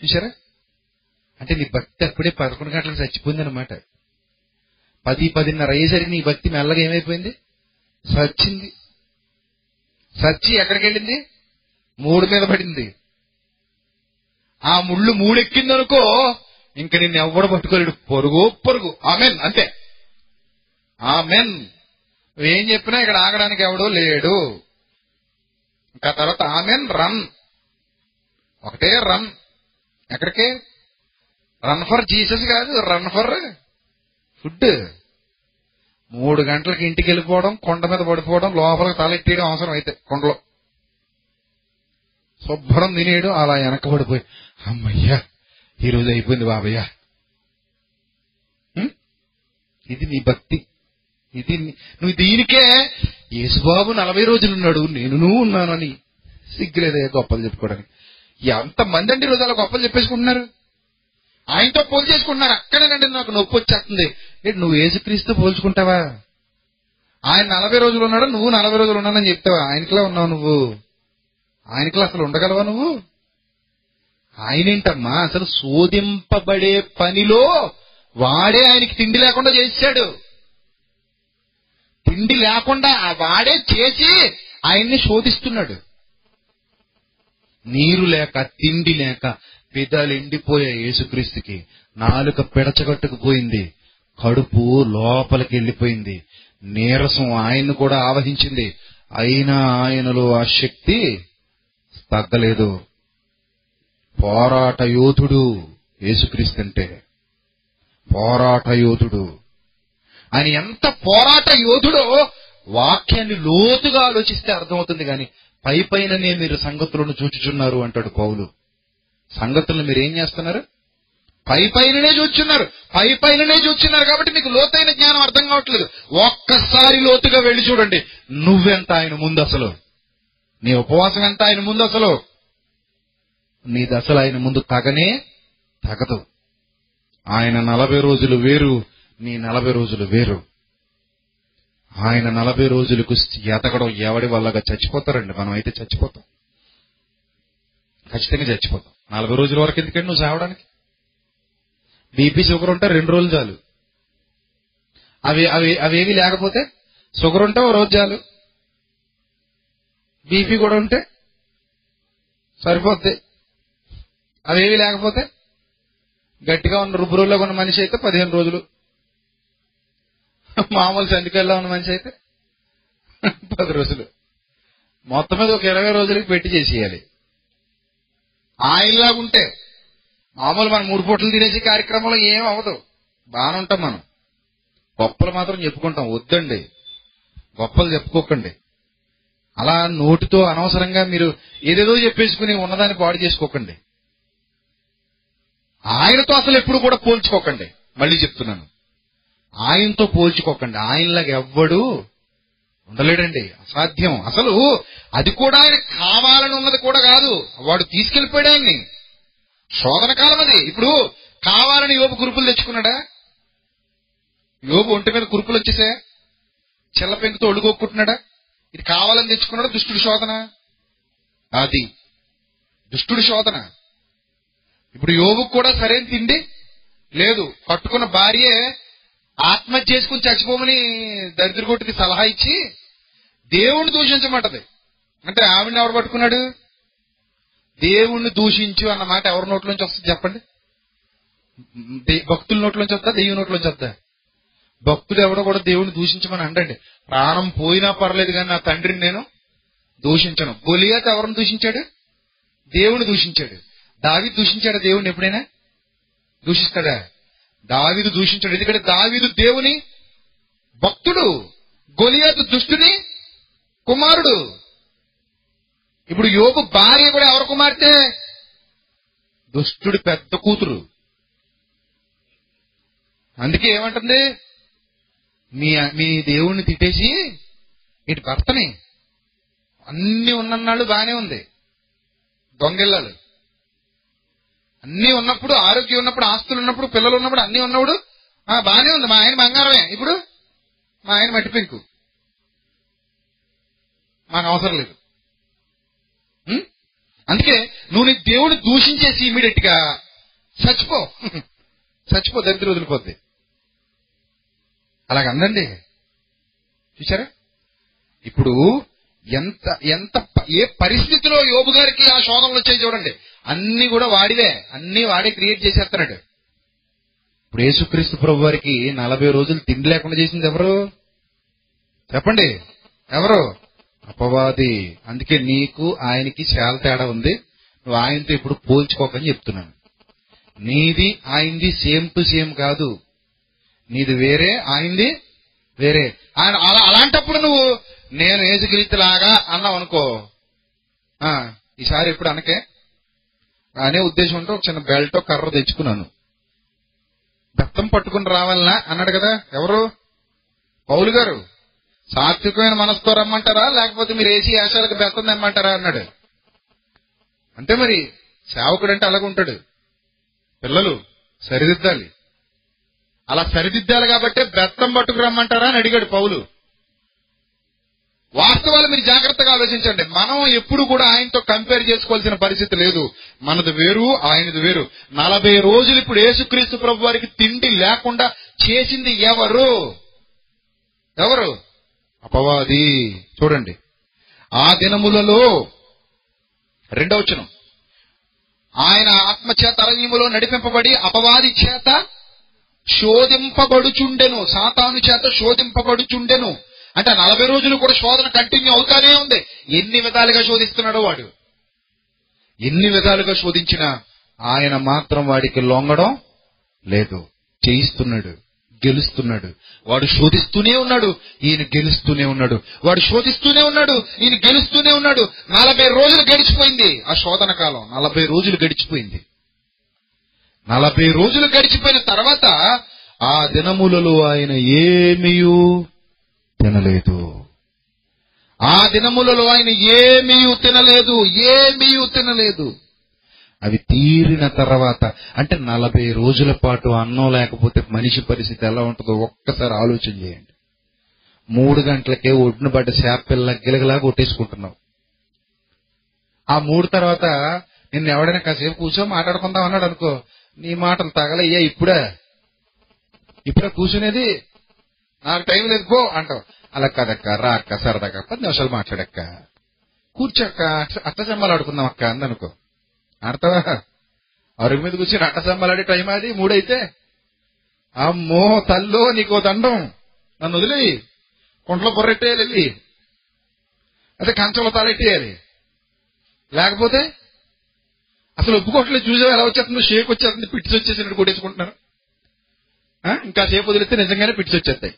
చూసారా అంటే నీ భక్తి అప్పుడే పదకొండు గంటలకు చచ్చిపోయింది అనమాట పది పదిన్నర అయ్యేసరికి నీ భక్తి మెల్లగా ఏమైపోయింది? సచ్చింది. సచ్చి ఎక్కడికి వెళ్ళింది మూడు మీద పడింది. ఆ ముళ్ళు మూడెక్కిందనుకో ఇంక నిన్ను ఎవ్వడు పట్టుకోలేడు. పొరుగు పొరుగు. ఆమెన్. అంతే. ఆమెన్. ఏం చెప్పినా ఇక్కడ ఆగడానికి ఎవడో లేడు. ఇంకా తర్వాత ఆమెన్ రన్. ఒకటే రన్. ఎక్కడికి? రన్ ఫర్ జీసస్ కాదు రన్ ఫర్ ఫుడ్. మూడు గంటలకు ఇంటికి వెళ్ళిపోవడం కొండ మీద పడిపోవడం లోపలికి తలెట్టేయడం అవసరం అయితే కొండలో. శుభ్రం తినేయడం అలా వెనక పడిపోయి అమ్మయ్యా ఈ రోజు అయిపోయింది బాబయ్య. ఇది నీ భక్తి. ఇది నువ్వు దీనికే యేసుబాబు నలభై రోజులు ఉన్నాడు నేను ఉన్నానని సిగ్గులేదే గొప్పలు చెప్పుకోవడానికి. ఎంత మంది అండి ఈరోజు రోజు అలా గొప్పలు చెప్పేసుకుంటున్నారు? ఆయనతో పోల్ చేసుకుంటున్నారు. అక్కడేనండి నాకు నొప్పి వచ్చేస్తుంది. నువ్వు ఏసుక్రీస్తు పోల్చుకుంటావా? ఆయన నలభై రోజులు ఉన్నాడు నువ్వు నలభై రోజులు ఉన్నానని చెప్తావా? ఆయనకిలా ఉన్నావు నువ్వు. ఆయనకిలా అసలు ఉండగలవా నువ్వు? ఆయనేంటమ్మా? అసలు శోధింపబడే పనిలో వాడే ఆయనకి తిండి లేకుండా చేశాడు. తిండి లేకుండా ఆ వాడే చేసి ఆయన్ని శోధిస్తున్నాడు. నీరు లేక తిండి లేక పెదాలు ఎండిపోయే యేసుక్రీస్తుకి. నాలుక పిడచగట్టుకుపోయింది. కడుపు లోపలికి వెళ్ళిపోయింది. నీరసం ఆయన్ను కూడా ఆవహించింది. అయినా ఆయనలో ఆ శక్తి తగ్గలేదు. పోరాట యోధుడు యేసుక్రీస్తు అంటే పోరాట యోధుడు. ఆయన ఎంత పోరాట యోధుడో వాక్యాన్ని లోతుగా ఆలోచిస్తే అర్థమవుతుంది కానీ పై పైననే మీరు సంగతులను చూచుచున్నారు అంటాడు పౌలు. సంగతులను మీరు ఏం చేస్తున్నారు? పై పైననే చూచున్నారు పై పైననే చూచున్నారు కాబట్టి మీకు లోతైన జ్ఞానం అర్థం కావట్లేదు. ఒక్కసారి లోతుగా వెళ్ళి చూడండి. నువ్వెంత ఆయన ముందు అసలు? నీ ఉపవాసం ఎంత ఆయన ముందు అసలు? నీ దశలు ఆయన ముందు తగనే తగదు. ఆయన నలభై రోజులు వేరు నీ నలభై రోజులు వేరు. ఆయన నలభై రోజులకు ఎతకడం ఎవడి వల్లగా చచ్చిపోతారండి? మనం అయితే చచ్చిపోతాం. ఖచ్చితంగా చచ్చిపోతాం. నలభై రోజుల వరకు ఎందుకండి నువ్వు చావడానికి? బీపీ షుగర్ ఉంటే రెండు రోజులు చాలు. అవి అవి అవేవి లేకపోతే షుగర్ ఉంటే ఓ రోజు చాలు. బీపీ కూడా ఉంటే సరిపోద్ది. అవేవి లేకపోతే గట్టిగా ఉన్న రుబ్బురుల్లో ఉన్న మనిషి అయితే పదిహేను రోజులు. మామూలు సందికల్లో ఉన్న మనిషి అయితే పది రోజులు. మొత్తం మీద ఒక ఇరవై రోజులకి పెట్టి చేసేయాలి. ఆయిల్లాగా ఉంటే మామూలు మనం మూడు పూటలు తినేసి కార్యక్రమంలో ఏం అవ్వదు. బాగానే ఉంటాం మనం. గొప్పలు మాత్రం చెప్పుకుంటాం. వద్దండి. గొప్పలు చెప్పుకోకండి. అలా నోటితో అనవసరంగా మీరు ఏదేదో చెప్పేసుకుని ఉన్నదాన్ని పాడు చేసుకోకండి. ఆయనతో అసలు ఎప్పుడు కూడా పోల్చుకోకండి. మళ్ళీ చెప్తున్నాను. ఆయనతో పోల్చుకోకండి. ఆయనలాగా ఎవ్వడు ఉండలేడండి. అసాధ్యం. అసలు అది కూడా ఆయన కావాలని ఉన్నది కూడా కాదు. వాడు తీసుకెళ్ళిపోయాడు ఆయన్ని. శోధన కాలం అది. ఇప్పుడు కావాలని యోపు కురుపులు తెచ్చుకున్నాడా? యోపు ఒంటి మీద కురుపులు వచ్చేసా? చిల్ల పెంకుతో ఒడుగొక్కుంటున్నాడా ఇది కావాలని తెచ్చుకున్నాడు? దుష్టుడి శోధన? అది. దుష్టుడి శోధన. ఇప్పుడు యోగు కూడా సరైన తిండి లేదు. కట్టుకున్న భార్యే ఆత్మహత్య చేసుకుని చచ్చిపోమని దరిద్రగొట్టికి సలహా ఇచ్చి దేవుణ్ణి దూషించమంటది. అంటే ఆవిడని ఎవరు పట్టుకున్నాడు? దేవుణ్ణి దూషించు అన్న మాట ఎవరి నోట్లోంచి వస్తుంది చెప్పండి? భక్తుల నోట్లోంచి వస్తా దేవుని నోట్లోంచి వస్తా భక్తుడు ఎవడో కూడా దేవుణ్ణి దూషించమని అండండి. ప్రాణం పోయినా పర్లేదు కానీ నా తండ్రిని నేను దూషించను. గొలియాత్ ఎవరిని దూషించాడు? దేవుని దూషించాడు. దావి దూషించాడు దేవుడిని ఎప్పుడైనా? దూషిస్తాడా? దావిదు దూషించాడు. ఎందుకంటే దావిదు దేవుని భక్తుడు గొలియాతు దుష్టుని కుమారుడు. ఇప్పుడు యోగు భార్య కూడా ఎవరు కుమార్తె? దుష్టుడి పెద్ద కూతురు. అందుకే ఏమంటుంది? మీ మీ దేవుణ్ణి తిట్టేసి ఇటు భర్తని అన్ని ఉన్నన్నాళ్ళు బానే ఉంది. దొంగెళ్ళాలి అన్ని ఉన్నప్పుడు ఆరోగ్యం ఉన్నప్పుడు ఆస్తులు ఉన్నప్పుడు పిల్లలు ఉన్నప్పుడు అన్ని ఉన్నప్పుడు బాగానే బానే ఉంది. మా ఆయన బంగారమే. ఇప్పుడు మా ఆయన మట్టి పెంకు. మాకు అవసరం లేదు. అందుకే నువ్వు నీ దేవుని దూషించేసి ఇమీడియట్గా చచ్చిపో. చచ్చిపో దరిద్ర వదిలిపోద్ది. అలాగ అందండి. చూసారా ఇప్పుడు ఎంత ఎంత ఏ పరిస్థితిలో యోబు గారికి ఆ శోధనలు వచ్చాయి చూడండి. అన్ని కూడా వాడివే. అన్ని వాడే క్రియేట్ చేసేస్తున్నాడు ఇప్పుడు యేసుక్రీస్తు ప్రభు వారికి నలభై రోజులు తిండి లేకుండా చేసింది ఎవరు? చెప్పండి. ఎవరు? అపవాది. అందుకే నీకు ఆయనకి చాలా తేడా ఉంది. నువ్వు ఆయనతో ఇప్పుడు పోల్చుకోకని చెప్తున్నాను. నీది ఆయనది సేమ్ టు సేమ్ కాదు. నీది వేరే ఆయనది వేరే. ఆయన అలా అలాంటప్పుడు నువ్వు నేను ఏసుక్రీస్తులాగా అన్నావు అనుకో ఈసారి ఎప్పుడు అనకే? అనే ఉద్దేశంతో ఒక చిన్న బెల్ట్ కర్ర తెచ్చుకున్నాను. బెత్తం పట్టుకుని రావాలనా? అన్నాడు కదా. ఎవరు? పౌలు గారు. సాత్వికమైన మనసుతో రమ్మంటారా? లేకపోతే మీరు ఏసీ ఆశాలకు బెత్తం తెమ్మంటారా? అన్నాడు. అంటే మరి సేవకుడు అంటే అలాగ ఉంటాడు. పిల్లలు సరిదిద్దాలి. అలా సరిదిద్దాలి కాబట్టి బెత్తం పట్టుకు రమ్మంటారా అని అడిగాడు పౌలు. వాస్తవాలు మీరు జాగ్రత్తగా ఆలోచించండి. మనం ఎప్పుడు కూడా ఆయనతో కంపేర్ చేసుకోవాల్సిన పరిస్థితి లేదు. మనది వేరు ఆయనది వేరు. నలభై రోజులు ఇప్పుడు యేసుక్రీస్తు ప్రభు వారికి తిండి లేకుండా చేసింది ఎవరు? ఎవరు? అపవాది. చూడండి. ఆ దినములలో రెండవచనం ఆయన ఆత్మచేత అరణ్యములో నడిపింపబడి అపవాది చేత శోధింపబడుచుండెను. సాతాను చేత శోధింపబడుచుండెను. అంటే నలభై రోజులు కూడా శోధన కంటిన్యూ అవుతానే ఉంది. ఎన్ని విధాలుగా శోధిస్తున్నాడో వాడు. ఎన్ని విధాలుగా శోధించినా ఆయన మాత్రం వాడికి లొంగడం లేదు. చేయిస్తున్నాడు గెలుస్తున్నాడు. వాడు శోధిస్తూనే ఉన్నాడు ఈయన గెలుస్తూనే ఉన్నాడు. వాడు శోధిస్తూనే ఉన్నాడు ఈయన గెలుస్తూనే ఉన్నాడు. నలభై రోజులు గడిచిపోయింది. ఆ శోధన కాలం నలభై రోజులు గడిచిపోయింది. నలభై రోజులు గడిచిపోయిన తర్వాత ఆ దినములలో ఆయన ఏమియూ తినలేదు. ఆ దినములలో ఆయన ఏమీ తినలేదు ఏమీ తినలేదు. అవి తీరిన తర్వాత అంటే నలభై రోజుల పాటు అన్నం లేకపోతే మనిషి పరిస్థితి ఎలా ఉంటుందో ఒక్కసారి ఆలోచన చేయండి. మూడు గంటలకే ఒడ్డున పడ్డ శాపిల్ల గిలగలా కొట్టేసుకుంటున్నావు. ఆ మూడు తర్వాత నిన్ను ఎవడైనా కాసేపు కూర్చో మాట్లాడుకుందాం అన్నాడు అనుకో నీ మాటలు తగలయ్యా ఇప్పుడే. ఇప్పుడే కూర్చునేది నాకు టైం లేదు పో అంటావు. అలా కాదక్క రా అక్క సరదాగా. పది నిమిషాలు మాట్లాడక్క. కూర్చోక్క అట్ట చెమ్మలు ఆడుకుందాం అక్క అందనుకో. ఆడతావా అరుగు మీద కూర్చొని అట్ట సంబలాడే టైం అది మూడైతే. అమ్మో తల్లో నీకో దండం. నన్ను వదిలేయి. కుంట్లో బొర్రెట్టేయాలి. వెళ్ళి అదే కంచంలో తాళెట్టేయాలి లేకపోతే అసలు ఒప్పుకోవట్లేదు చూసావు ఎలా వచ్చేస్తుంది? షేక్ వచ్చేస్తుంది పిట్స్ వచ్చేసినట్టు కొట్టేసుకుంటున్నారు. ఇంకా సేపు వదిలితే నిజంగానే పిట్స్ వచ్చేస్తాయి.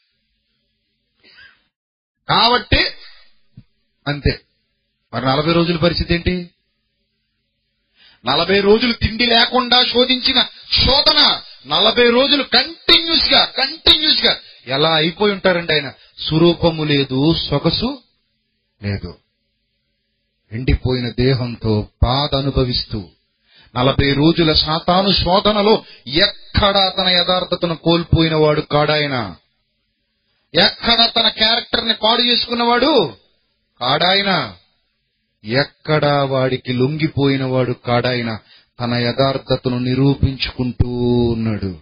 కాబట్టి అంతే. మరి నలభై రోజుల పరిస్థితి ఏంటి? నలభై రోజులు తిండి లేకుండా శోధించిన శోధన నలభై రోజులు కంటిన్యూస్గా కంటిన్యూస్గా ఎలా అయిపోయి ఉంటారండి ఆయన? స్వరూపము లేదు సొగసు లేదు. ఎండిపోయిన దేహంతో బాధ అనుభవిస్తూ నలభై రోజుల శాతాను శోధనలో ఎక్కడా తన యథార్థతను కోల్పోయిన వాడు కాడాయన? ఎక్కడ తన క్యారెక్టర్ని పాడు చేసుకున్నవాడు? కాడాయన. ఎక్కడ వాడికి లొంగిపోయిన వాడు కాడాయన. తన యథార్థతను నిరూపించుకుంటూ ఉన్నాడు.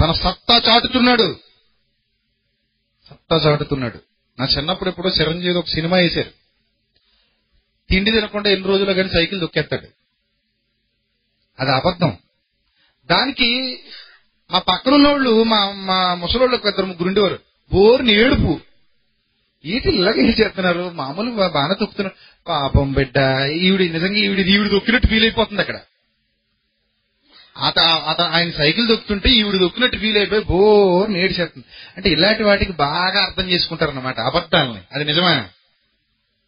తన సత్తా చాటుతున్నాడు. సత్తా చాటుతున్నాడు. నా చిన్నప్పుడు ఎప్పుడో చిరంజీవి ఒక సినిమా వేశారు. తిండి తినకుండా ఎన్ని రోజులు కానీ సైకిల్ దొక్కేస్తాడు అది అబద్ధం. దానికి మా పక్కన ఉన్నోళ్ళు మా మా ముసలోళ్ళు ఒక ఇద్దరు ముగ్గురు ఉండేవారు. బోర్ని ఏడుపు ఇలాగ ఇలాగే చేస్తున్నారు? మామూలు బాగానే తొక్కుతున్నారు. పాపం బిడ్డ ఈవిడి నిజంగా ఈవిడి ఈవిడి దొక్కినట్టు ఫీల్ అయిపోతుంది అక్కడ. అత అత ఆయన సైకిల్ దొక్కుతుంటే ఈవిడ దొక్కినట్టు ఫీల్ అయిపోయి బోర్ నేడిచేస్తుంది అంటే ఇలాంటి వాటికి బాగా అర్థం చేసుకుంటారు అనమాట అబద్ధాలని. అది నిజమా?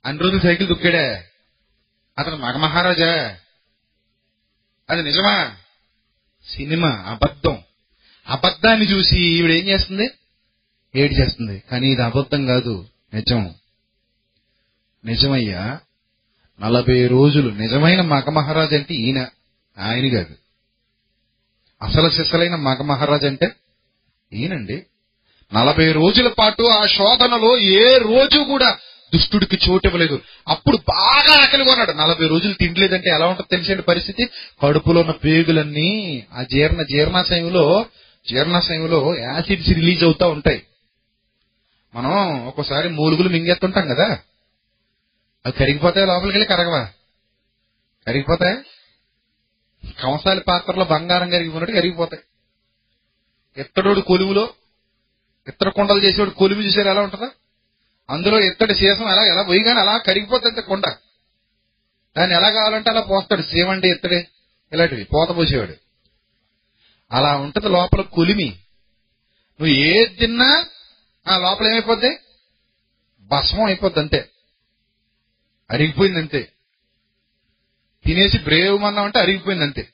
అన్ని రోజులు సైకిల్ దొక్కాడే అతను మగ మహారాజా అది నిజమా? సినిమా అబద్ధం. అబద్ధాన్ని చూసి ఈవిడ ఏం చేస్తుంది? ఏడు చేస్తుంది. కానీ ఇది అబద్ధం కాదు. నిజం. నిజమయ్యా నలభై రోజులు నిజమైన మగమహారాజు అంటే ఈయన ఆయన కాదు. అసలు సిసలైన మగ మహారాజు అంటే ఈయనండి. నలభై రోజుల పాటు ఆ శోధనలో ఏ రోజు కూడా దుష్టుడికి చోటు ఇవ్వలేదు. అప్పుడు బాగా ఆకలి కొన్నాడు. నలభై రోజులు తిండలేదంటే ఎలా ఉంటుందో తెలిసే పరిస్థితి? కడుపులో ఉన్న పేగులన్నీ ఆ జీర్ణ జీర్ణాశయంలో జీర్ణాశయంలో యాసిడ్స్ రిలీజ్ అవుతా ఉంటాయి. మనం ఒక్కోసారి మూలుగులు మింగేస్తుంటాం కదా. అవి కరిగిపోతాయి? లోపలికి వెళ్ళి కరగవా? కరిగిపోతాయి? కంసాలి పాత్రలో బంగారం కరిగిపోయినట్టు కరిగిపోతాయి. ఇత్తడోడు కొలువులో ఇత్తడ కొండలు చేసేవాడు కొలువు చూసారు ఎలా ఉంటుందా? అందులో ఇత్తడి సీసం ఎలా ఎలా పోయిగానే అలా కరిగిపోతుంది కొండ. దాన్ని ఎలా కావాలంటే అలా పోస్తాడు. సేమండి ఇత్తడి ఇలాంటివి పోత పోసేవాడు. అలా ఉంటది లోపల కొలిమి. నువ్వు ఏది తిన్నా ఆ లోపల ఏమైపోద్ది? భస్మం అయిపోద్ది అంతే. అరిగిపోయింది అంతే తినేసి బ్రేవ్ మన్నామంటే అరిగిపోయింది అంతే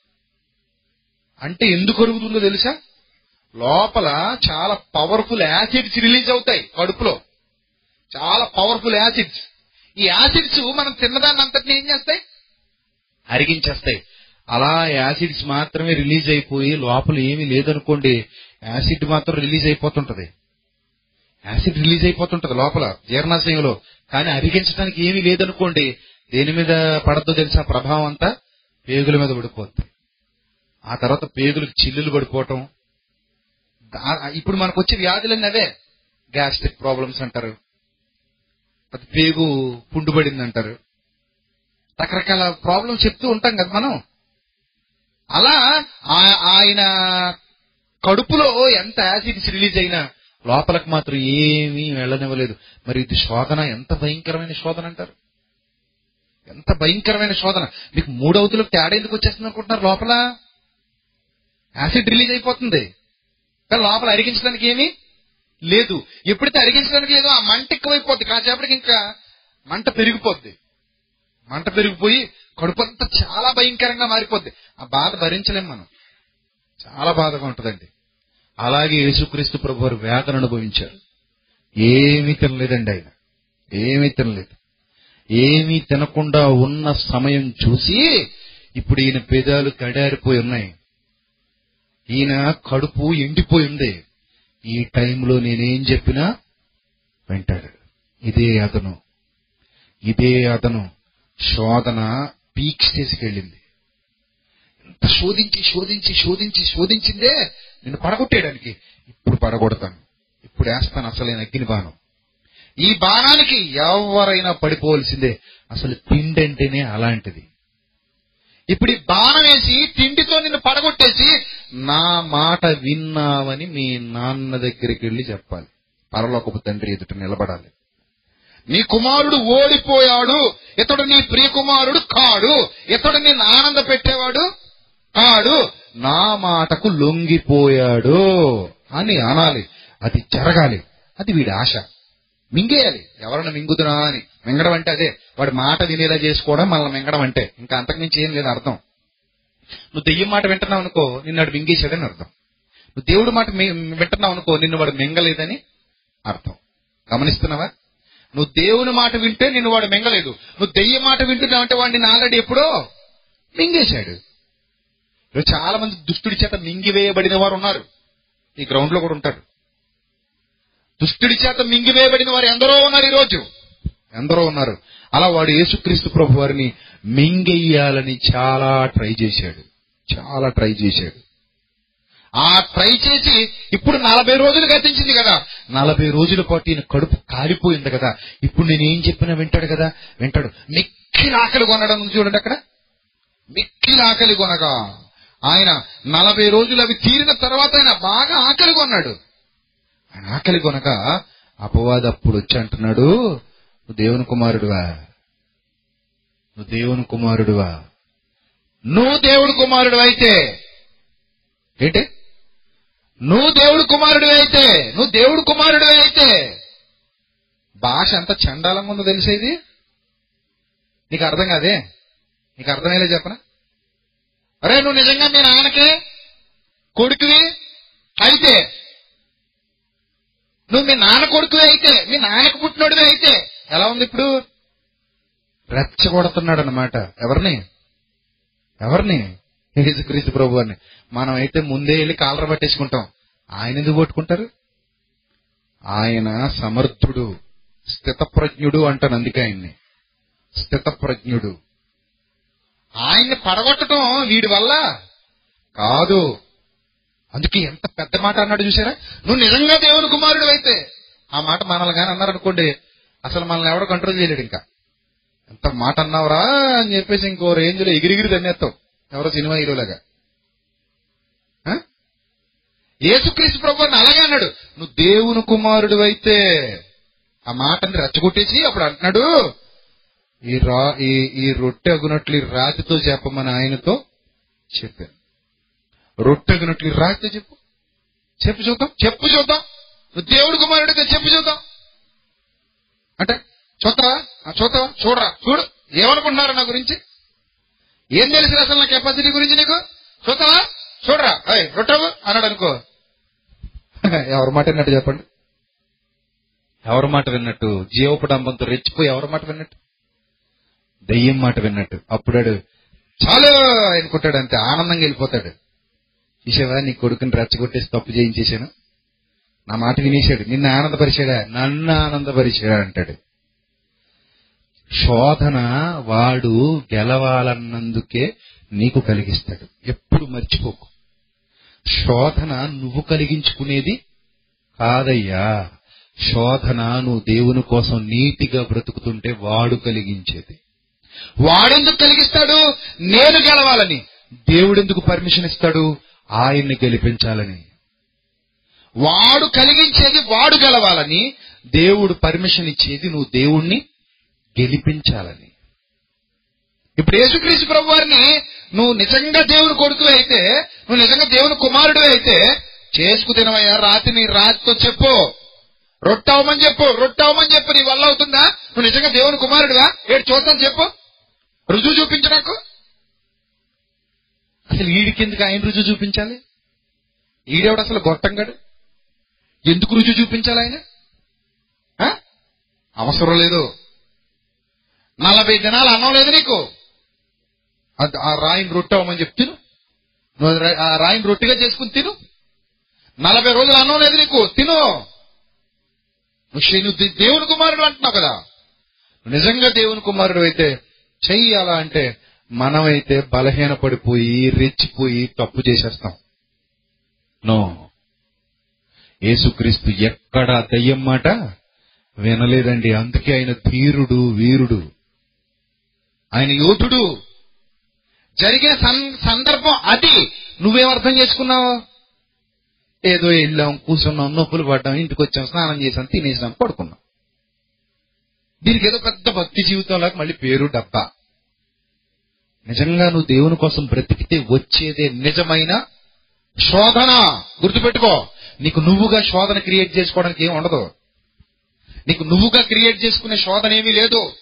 అంటే ఎందుకు అరుగుతుందో తెలుసా? లోపల చాలా పవర్ఫుల్ యాసిడ్స్ రిలీజ్ అవుతాయి కడుపులో. చాలా పవర్ఫుల్ యాసిడ్స్ ఈ యాసిడ్స్ మనం తిన్నదాన్ని అంతటిని ఏం చేస్తాయి? అరిగించేస్తాయి. అలా యాసిడ్స్ మాత్రమే రిలీజ్ అయిపోయి లోపల ఏమీ లేదనుకోండి యాసిడ్ మాత్రం రిలీజ్ అయిపోతుంటది. యాసిడ్ రిలీజ్ అయిపోతుంటది లోపల జీర్ణాశయంలో. కానీ అరిగించడానికి ఏమీ లేదనుకోండి దేని మీద పడద్దో తెలిసిన ప్రభావం అంతా పేగుల మీద పడిపోద్ది. ఆ తర్వాత పేగులకు చిల్లులు పడిపోవటం. దా- ఇప్పుడు మనకు వచ్చే వ్యాధులన్నీ అవే. గ్యాస్ట్రిక్ ప్రాబ్లమ్స్ అంటారు. అది పేగు పుండుబడింది అంటారు రకరకాల ప్రాబ్లమ్స్ చెప్తూ ఉంటాం కదా మనం. అలా ఆ- ఆయన కడుపులో ఎంత యాసిడ్స్ రిలీజ్ అయినా లోపలకు మాత్రం ఏమీ వెళ్ళనివ్వలేదు. మరి ఇది శోధన ఎంత భయంకరమైన శోధన అంటారు? ఎంత భయంకరమైన శోధన. మీకు మూడవతులకు తేడా ఎందుకు వచ్చేస్తుంది అనుకుంటున్నారు లోపల? యాసిడ్ రిలీజ్ అయిపోతుంది. కానీ లోపల అరిగించడానికి ఏమీ లేదు. ఎప్పుడైతే అరిగించడానికి లేదో ఆ మంట ఎక్కువైపోద్ది. కాసేపటికి ఇంకా మంట పెరిగిపోద్ది. మంట పెరిగిపోయి కడుపు అంతా చాలా భయంకరంగా మారిపోద్ది. ఆ బాధ భరించలేం మనం. చాలా బాధగా ఉంటుందండి. అలాగే యేసుక్రీస్తు ప్రభు వారు వేదన అనుభవించారు. ఏమీ తినలేదండి ఆయన. ఏమీ తినలేదు. ఏమీ తినకుండా ఉన్న సమయం చూసి ఇప్పుడు ఈయన పెదాలు కడారిపోయి ఉన్నాయి. ఈయన కడుపు ఎండిపోయి ఉంది. ఈ టైంలో నేనేం చెప్పినా వింటాడు. ఇదే అతను ఇదే అతను శోధన పీక్ స్టేజ్కి వెళ్ళింది. ఎంత శోధించి శోధించి శోధించి శోధించిందే? నిన్ను పడగొట్టేయడానికి. ఇప్పుడు పడగొడతాను. ఇప్పుడు వేస్తాను అసలైన అగ్ని బాణం ఈ బాణానికి ఎవరైనా పడిపోవలసిందే. అసలు తిండి అంటేనే అలాంటిది. ఇప్పుడు ఈ బాణం వేసి తిండితో నిన్ను పడగొట్టేసి నా మాట విన్నావని మీ నాన్న దగ్గరికి వెళ్ళి చెప్పాలి. పరలోకపు తండ్రి ఎదుట నిలబడాలి. నీ కుమారుడు ఓడిపోయాడు. ఇతడు నీ ప్రియ కుమారుడు కాడు. ఇతడు నిన్ను ఆనంద పెట్టేవాడు కాడు. నా మాటకు లొంగిపోయాడు అని అనాలి. అది జరగాలి. అది వీడి ఆశ. మింగేయాలి. ఎవరన్నా మింగుతున్నా అని. మింగడం అంటే అదే. వాడి మాట వినేలా చేసుకోవడం మనల్ని మింగడం అంటే. ఇంకా అంతకుమించి ఏం లేదు అర్థం. నువ్వు దెయ్యం మాట వింటున్నావు అనుకో నిన్ను వాడు మింగేశాడని అర్థం. నువ్వు దేవుడి మాట వింటున్నావు అనుకో నిన్ను వాడు మింగలేదని అర్థం. గమనిస్తున్నావా? నువ్వు దేవుని మాట వింటే నిన్ను వాడు మింగలేదు. నువ్వు దెయ్య మాట వింటున్నావంటే వాడిని ఆల్రెడీ ఎప్పుడో మింగేశాడు. చాలా మంది దుష్టుడి చేత మింగివేయబడిన వారు ఉన్నారు. ఈ గ్రౌండ్లో కూడా ఉంటారు. దుష్టుడి చేత మింగివేయబడిన వారు ఎందరో ఉన్నారు ఈ రోజు ఎందరో ఉన్నారు. అలా వాడు యేసుక్రీస్తు ప్రభు వారిని మింగేయాలని చాలా ట్రై చేశాడు. చాలా ట్రై చేశాడు. ఆ ట్రై చేసి ఇప్పుడు నలభై రోజులు గతించింది కదా. నలభై రోజుల పాటు ఈయన కడుపు కాలిపోయింది కదా. ఇప్పుడు నేను ఏం చెప్పినా వింటాడు కదా? వింటాడు. మిక్కిలి ఆకలి కొనడం చూడండి అక్కడ. మిక్కిలి ఆకలి కొనగా ఆయన నలభై రోజులు అవి తీరిన తర్వాత ఆయన బాగా ఆకలి కొన్నాడు. ఆయన ఆకలి కొనక అపవాది అప్పుడు వచ్చి అంటున్నాడు నువ్వు దేవుని కుమారుడువా? నువ్వు దేవుని కుమారుడువా? నువ్వు దేవుడి కుమారుడు అయితే ఏంటి? నువ్వు దేవుడు కుమారుడు అయితే నువ్వు దేవుడు కుమారుడు అయితే భాష ఎంత చండాలంగా ఉందో తెలిసేది నీకు అర్థం కాదే? నీకు అర్థమయ్యేలా చెప్పనా? అరే నువ్వు నిజంగా మీ నాన్నకి కొడుకువి అయితే నువ్వు మీ నాన్న కొడుకువే అయితే మీ నాన్నకు పుట్టినోడివే అయితే ఎలా ఉంది ఇప్పుడు? రెచ్చగొడుతున్నాడు అనమాట ఎవరిని? ఎవరిని? యేసుక్రీస్తు ప్రభు అని మనం అయితే ముందే వెళ్ళి కాలర పట్టేసుకుంటాం. ఆయన ఎందుకు పట్టుకుంటారు? ఆయన సమర్థుడు స్థితప్రజ్ఞుడు అంటాను అందుకే ఆయన్ని. స్థితప్రజ్ఞుడు. ఆయన్ని పడగొట్టడం వీడి వల్ల కాదు. అందుకే ఎంత పెద్ద మాట అన్నాడు చూసారా నువ్వు నిజంగా దేవుని కుమారుడు అయితే. ఆ మాట మనల్ని కానీ అన్నారనుకోండి అసలు మనల్ని ఎవడో కంట్రోల్ చేయలేడు ఇంకా. ఎంత మాట అన్నావురా అని చెప్పేసి ఇంకో రేంజ్లో ఎగిరిగిరి దన్నేస్తావు ఎవరో సినిమా హీరోలాగా. ఆ? యేసుక్రీస్తు ప్రభు అని అలాగే అన్నాడు. నువ్వు దేవుని కుమారుడు అయితే ఆ మాటని రెచ్చగొట్టేసి అప్పుడు అంటున్నాడు ఈ రా ఈ ఈ రొట్టె అగునట్లు ఈ రాతితో చెప్పమని ఆయనతో చెప్పాను. రొట్టె అగునట్లు ఈ రాతితో చెప్పు. చెప్పు చూద్దాం చెప్పు చూద్దాం. నువ్వు దేవుడి కుమారుడితో చెప్పు చూద్దాం. అంటే చూస్తావా ఆ, చూస్తావా చూడరా చూడు. ఏమనుకుంటున్నారు నా గురించి? ఏం తెలుసు అసలు నా కెపాసిటీ గురించి నీకు? చూస్తావా? చూడరా. అయ్ రొట్టవు అన్నాడు అనుకో ఎవరి మాట విన్నట్టు చెప్పండి. ఎవరి మాట విన్నట్టు? జీవపడంబంతో రెచ్చిపోయి ఎవరి మాట విన్నట్టు? దెయ్యం మాట విన్నట్టు. అప్పుడాడు చాలు అనుకుంటాడు అంతే ఆనందంగా వెళ్ళిపోతాడు. చూసావా? నీ కొడుకుని రెచ్చగొట్టేసి తప్పు చేయించేశాను. నా మాట వినేశాడు. నిన్ను ఆనందపరిచాడా? నన్ను ఆనందపరిచాడా అంటాడు. శోధన వాడు గెలవాలన్నందుకే నీకు కలిగిస్తాడు. ఎప్పుడు మర్చిపోకు. శోధన నువ్వు కలిగించుకునేది కాదయ్యా. శోధన నువ్వు దేవుని కోసం నీతిగా బ్రతుకుతుంటే వాడు కలిగించేది. వాడెందుకు కలిగిస్తాడు? నేను గెలవాలని. దేవుడెందుకు పర్మిషన్ ఇస్తాడు? ఆయన్ని గెలిపించాలని. వాడు కలిగించేది వాడు గెలవాలని. దేవుడు పర్మిషన్ ఇచ్చేది నువ్వు దేవుణ్ణి గెలిపించాలని. ఇప్పుడు యేసుక్రీస్తు ప్రభు వారిని నువ్వు నిజంగా దేవుని కొడుకు అయితే నువ్వు నిజంగా దేవుని కుమారుడు అయితే చేసుకు తినవయ్యా రాతిని రాతితో చెప్పు. రొట్టవమని చెప్పు రొట్టవమని చెప్పు నీ వల్ల అవుతుందా? నువ్వు నిజంగా దేవుని కుమారుడుగా ఏడు చూద్దాం చెప్పు. రుజువు చూపించు నాకు. అసలు వీడికి ఎందుకు ఆయన రుజువు చూపించాలి? ఈడేవాడు అసలు గొట్టంగాడు? ఎందుకు రుజువు చూపించాలి ఆయన? అవసరం లేదు. నలభై దినాలు అన్నం లేదు నీకు. ఆ రాయిని రొట్టె అవ్వమని చెప్పి తిను. ఆ రాయిని రొట్టెగా చేసుకుని తిను. నలభై రోజులు అన్నం లేదు నీకు తిను. నువ్వు దే- దేవుని కుమారుడు అంటున్నావు కదా. నిజంగా దేవుని కుమారుడు అయితే చెయ్యి అలా అంటే మనమైతే బలహీన పడిపోయి రెచ్చిపోయి తప్పు చేసేస్తాం. నో. యేసుక్రీస్తు ఎక్కడ దయ్యం మాట వినలేదండి. అందుకే ఆయన ధీరుడు వీరుడు. ఆయన యోధుడు. జరిగిన సందర్భం అది. నువ్వేం అర్థం చేసుకున్నావు? ఏదో వెళ్ళాం కూర్చున్నాం నొప్పులు పడ్డాం ఇంటికి వచ్చాం స్నానం చేసాం తినేసాం పడుకున్నాం. దీనికి ఏదో పెద్ద భక్తి జీవితంలో మళ్ళీ పేరు డబ్బా. నిజంగా నువ్వు దేవుని కోసం బ్రతికితే వచ్చేదే నిజమైన శోధన. గుర్తుపెట్టుకో. నీకు నువ్వుగా శోధన క్రియేట్ చేసుకోవడానికి ఏం ఉండదు. నీకు నువ్వుగా క్రియేట్ చేసుకునే శోధన ఏమీ లేదు.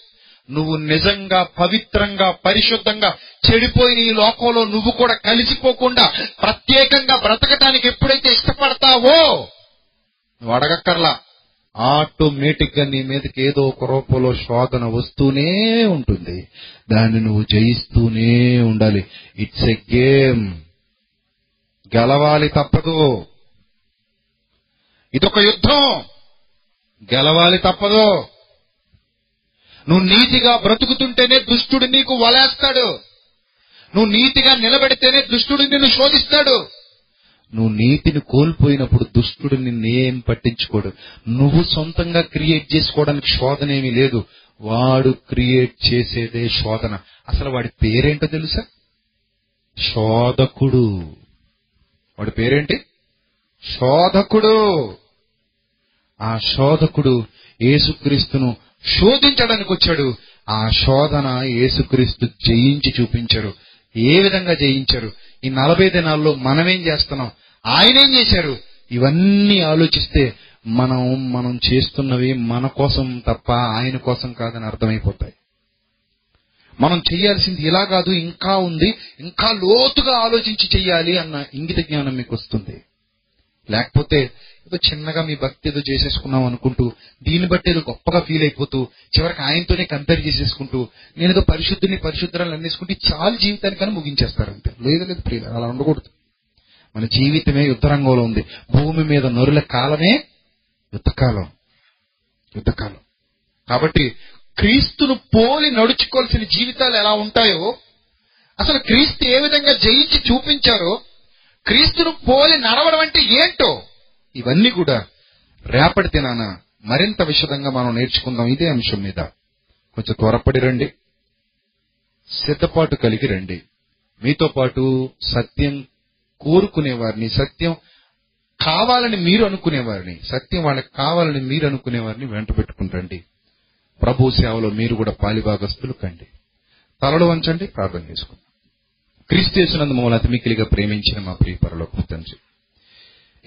నువ్వు నిజంగా పవిత్రంగా పరిశుద్ధంగా చెడిపోయిన ఈ లోకంలో నువ్వు కూడా కలిసిపోకుండా ప్రత్యేకంగా బ్రతకటానికి ఎప్పుడైతే ఇష్టపడతావో నువ్వు అడగక్కర్లా. ఆటోమేటిక్గా నీ మీదకి ఏదో ఒక రూపంలో శోధన వస్తూనే ఉంటుంది. దాన్ని నువ్వు జయిస్తూనే ఉండాలి. ఇట్స్ ఎ గేమ్ గెలవాలి తప్పదు. ఇదొక యుద్ధం. గెలవాలి తప్పదు. నువ్వు నీతిగా బ్రతుకుతుంటేనే దుష్టుడు నీకు వలేస్తాడు. నువ్వు నీతిగా నిలబెడితేనే దుష్టుడు నిన్ను శోధిస్తాడు. నువ్వు నీతిని కోల్పోయినప్పుడు దుష్టుడు నిన్నేం పట్టించుకోడు. నువ్వు సొంతంగా క్రియేట్ చేసుకోవడానికి శోధన ఏమీ లేదు. వాడు క్రియేట్ చేసేదే శోధన. అసలు వాడి పేరేంటో తెలుసా? శోధకుడు. వాడి పేరేంటి? శోధకుడు. ఆ శోధకుడు యేసుక్రీస్తును శోధించడానికి వచ్చాడు. ఆ శోధన యేసుక్రీస్తు జయించి చూపించారు. ఏ విధంగా జయించారు? ఈ నలభై దినాల్లో మనమేం చేస్తున్నాం? ఆయనేం చేశారు? ఇవన్నీ ఆలోచిస్తే మనం మనం చేస్తున్నవి మన కోసం తప్ప ఆయన కోసం కాదని అర్థమైపోతాయి. మనం చేయాల్సింది ఇలా కాదు ఇంకా ఉంది ఇంకా లోతుగా ఆలోచించి చెయ్యాలి అన్న ఇంగిత జ్ఞానం మీకు వస్తుంది. లేకపోతే ఏదో చిన్నగా మీ భక్తి ఏదో చేసేసుకున్నాం అనుకుంటూ దీన్ని బట్టి ఏదో గొప్పగా ఫీల్ అయిపోతూ చివరికి ఆయనతోనే కంపేర్ చేసేసుకుంటూ నేను ఏదో పరిశుద్ధుని పరిశుద్ధరాలు అన్నేసుకుంటే చాలు జీవితానికని ముగించేస్తారంతే లేదు లేదు ప్రియులు అలా ఉండకూడదు. మన జీవితమే యుద్ధరంగంలో ఉంది. భూమి మీద నొరుల కాలమే యుద్ధకాలం. యుద్ధకాలం. కాబట్టి క్రీస్తును పోలి నడుచుకోవాల్సిన జీవితాలు ఎలా ఉంటాయో అసలు క్రీస్తు ఏ విధంగా జయించి చూపించారో క్రీస్తును పోలి నడవడం అంటే ఏంటో ఇవన్నీ కూడా రేపటి దినాన మరింత విషదంగా మనం నేర్చుకుందాం ఇదే అంశం మీద. కొంచెం త్వరపడి రండి. సిద్ధపాటు కలిగి రండి. మీతో పాటు సత్యం కోరుకునేవారిని సత్యం కావాలని మీరు అనుకునేవారిని సత్యం వాళ్ళకి కావాలని మీరు అనుకునేవారిని వెంట పెట్టుకుంటండి ప్రభు సేవలో మీరు కూడా పాలిభాగస్తులు కండి. తలలు వంచండి ప్రార్థన చేసుకుందాం. క్రీస్తు చేసినందు మమ్మల్ని అతి మిక్కిలిగా ప్రేమించిన మా ప్రియ పరలోకపు తండ్రి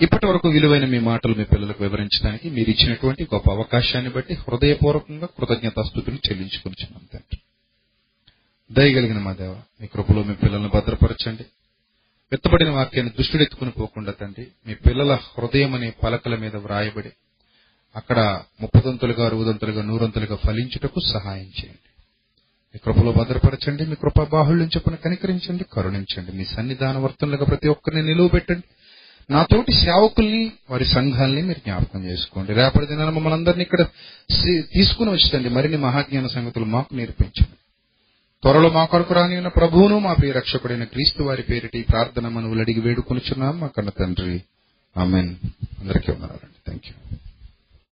ఇప్పటి వరకు విలువైన మీ మాటలు మీ పిల్లలకు వివరించడానికి మీరు ఇచ్చినటువంటి గొప్ప అవకాశాన్ని బట్టి హృదయపూర్వకంగా కృతజ్ఞతాస్థుతులు చెల్లించుకుంటున్నాం తండ్రి. దయగలిగిన మా దేవ మీ కృపలో మీ పిల్లలను భద్రపరచండి. విత్తబడిన వాక్యాన్ని దుష్టుడెత్తుకుని పోకుండా తండ్రి మీ పిల్లల హృదయం అనే పలకల మీద వ్రాయబడి అక్కడ ముప్పదంతులుగా అరుగుదంతులుగా నూరంతులుగా ఫలించుటకు సహాయం చేయండి. మీ కృపలో భద్రపరచండి మీ కృప బాహుళ్యం చొప్పున కనికరించండి కరుణించండి. మీ సన్నిధాన వర్తనలుగా ప్రతి ఒక్కరిని నిలువ పెట్టండి నాతోటి సేవకుల్ని వారి సంఘాలని మీరు జ్ఞాపకం చేసుకోండి. రేపటి దినాన మమ్మల్ని అందరినీ ఇక్కడ తీసుకుని వచ్చిందండి మరిన్ని మహాజ్ఞాన సంగతులు మాకు నేర్పించండి. త్వరలో మా కొరకు రాని ఉన్న ప్రభువును మా ప్రియ రక్షకుడైన క్రీస్తు వారి పేరిటి ప్రార్థన మనవులు అడిగి వేడుకొనిచున్నాం. మా కన్న తండ్రి. ఆమెన్. అందరికీ ఉన్నారండి థ్యాంక్ యూ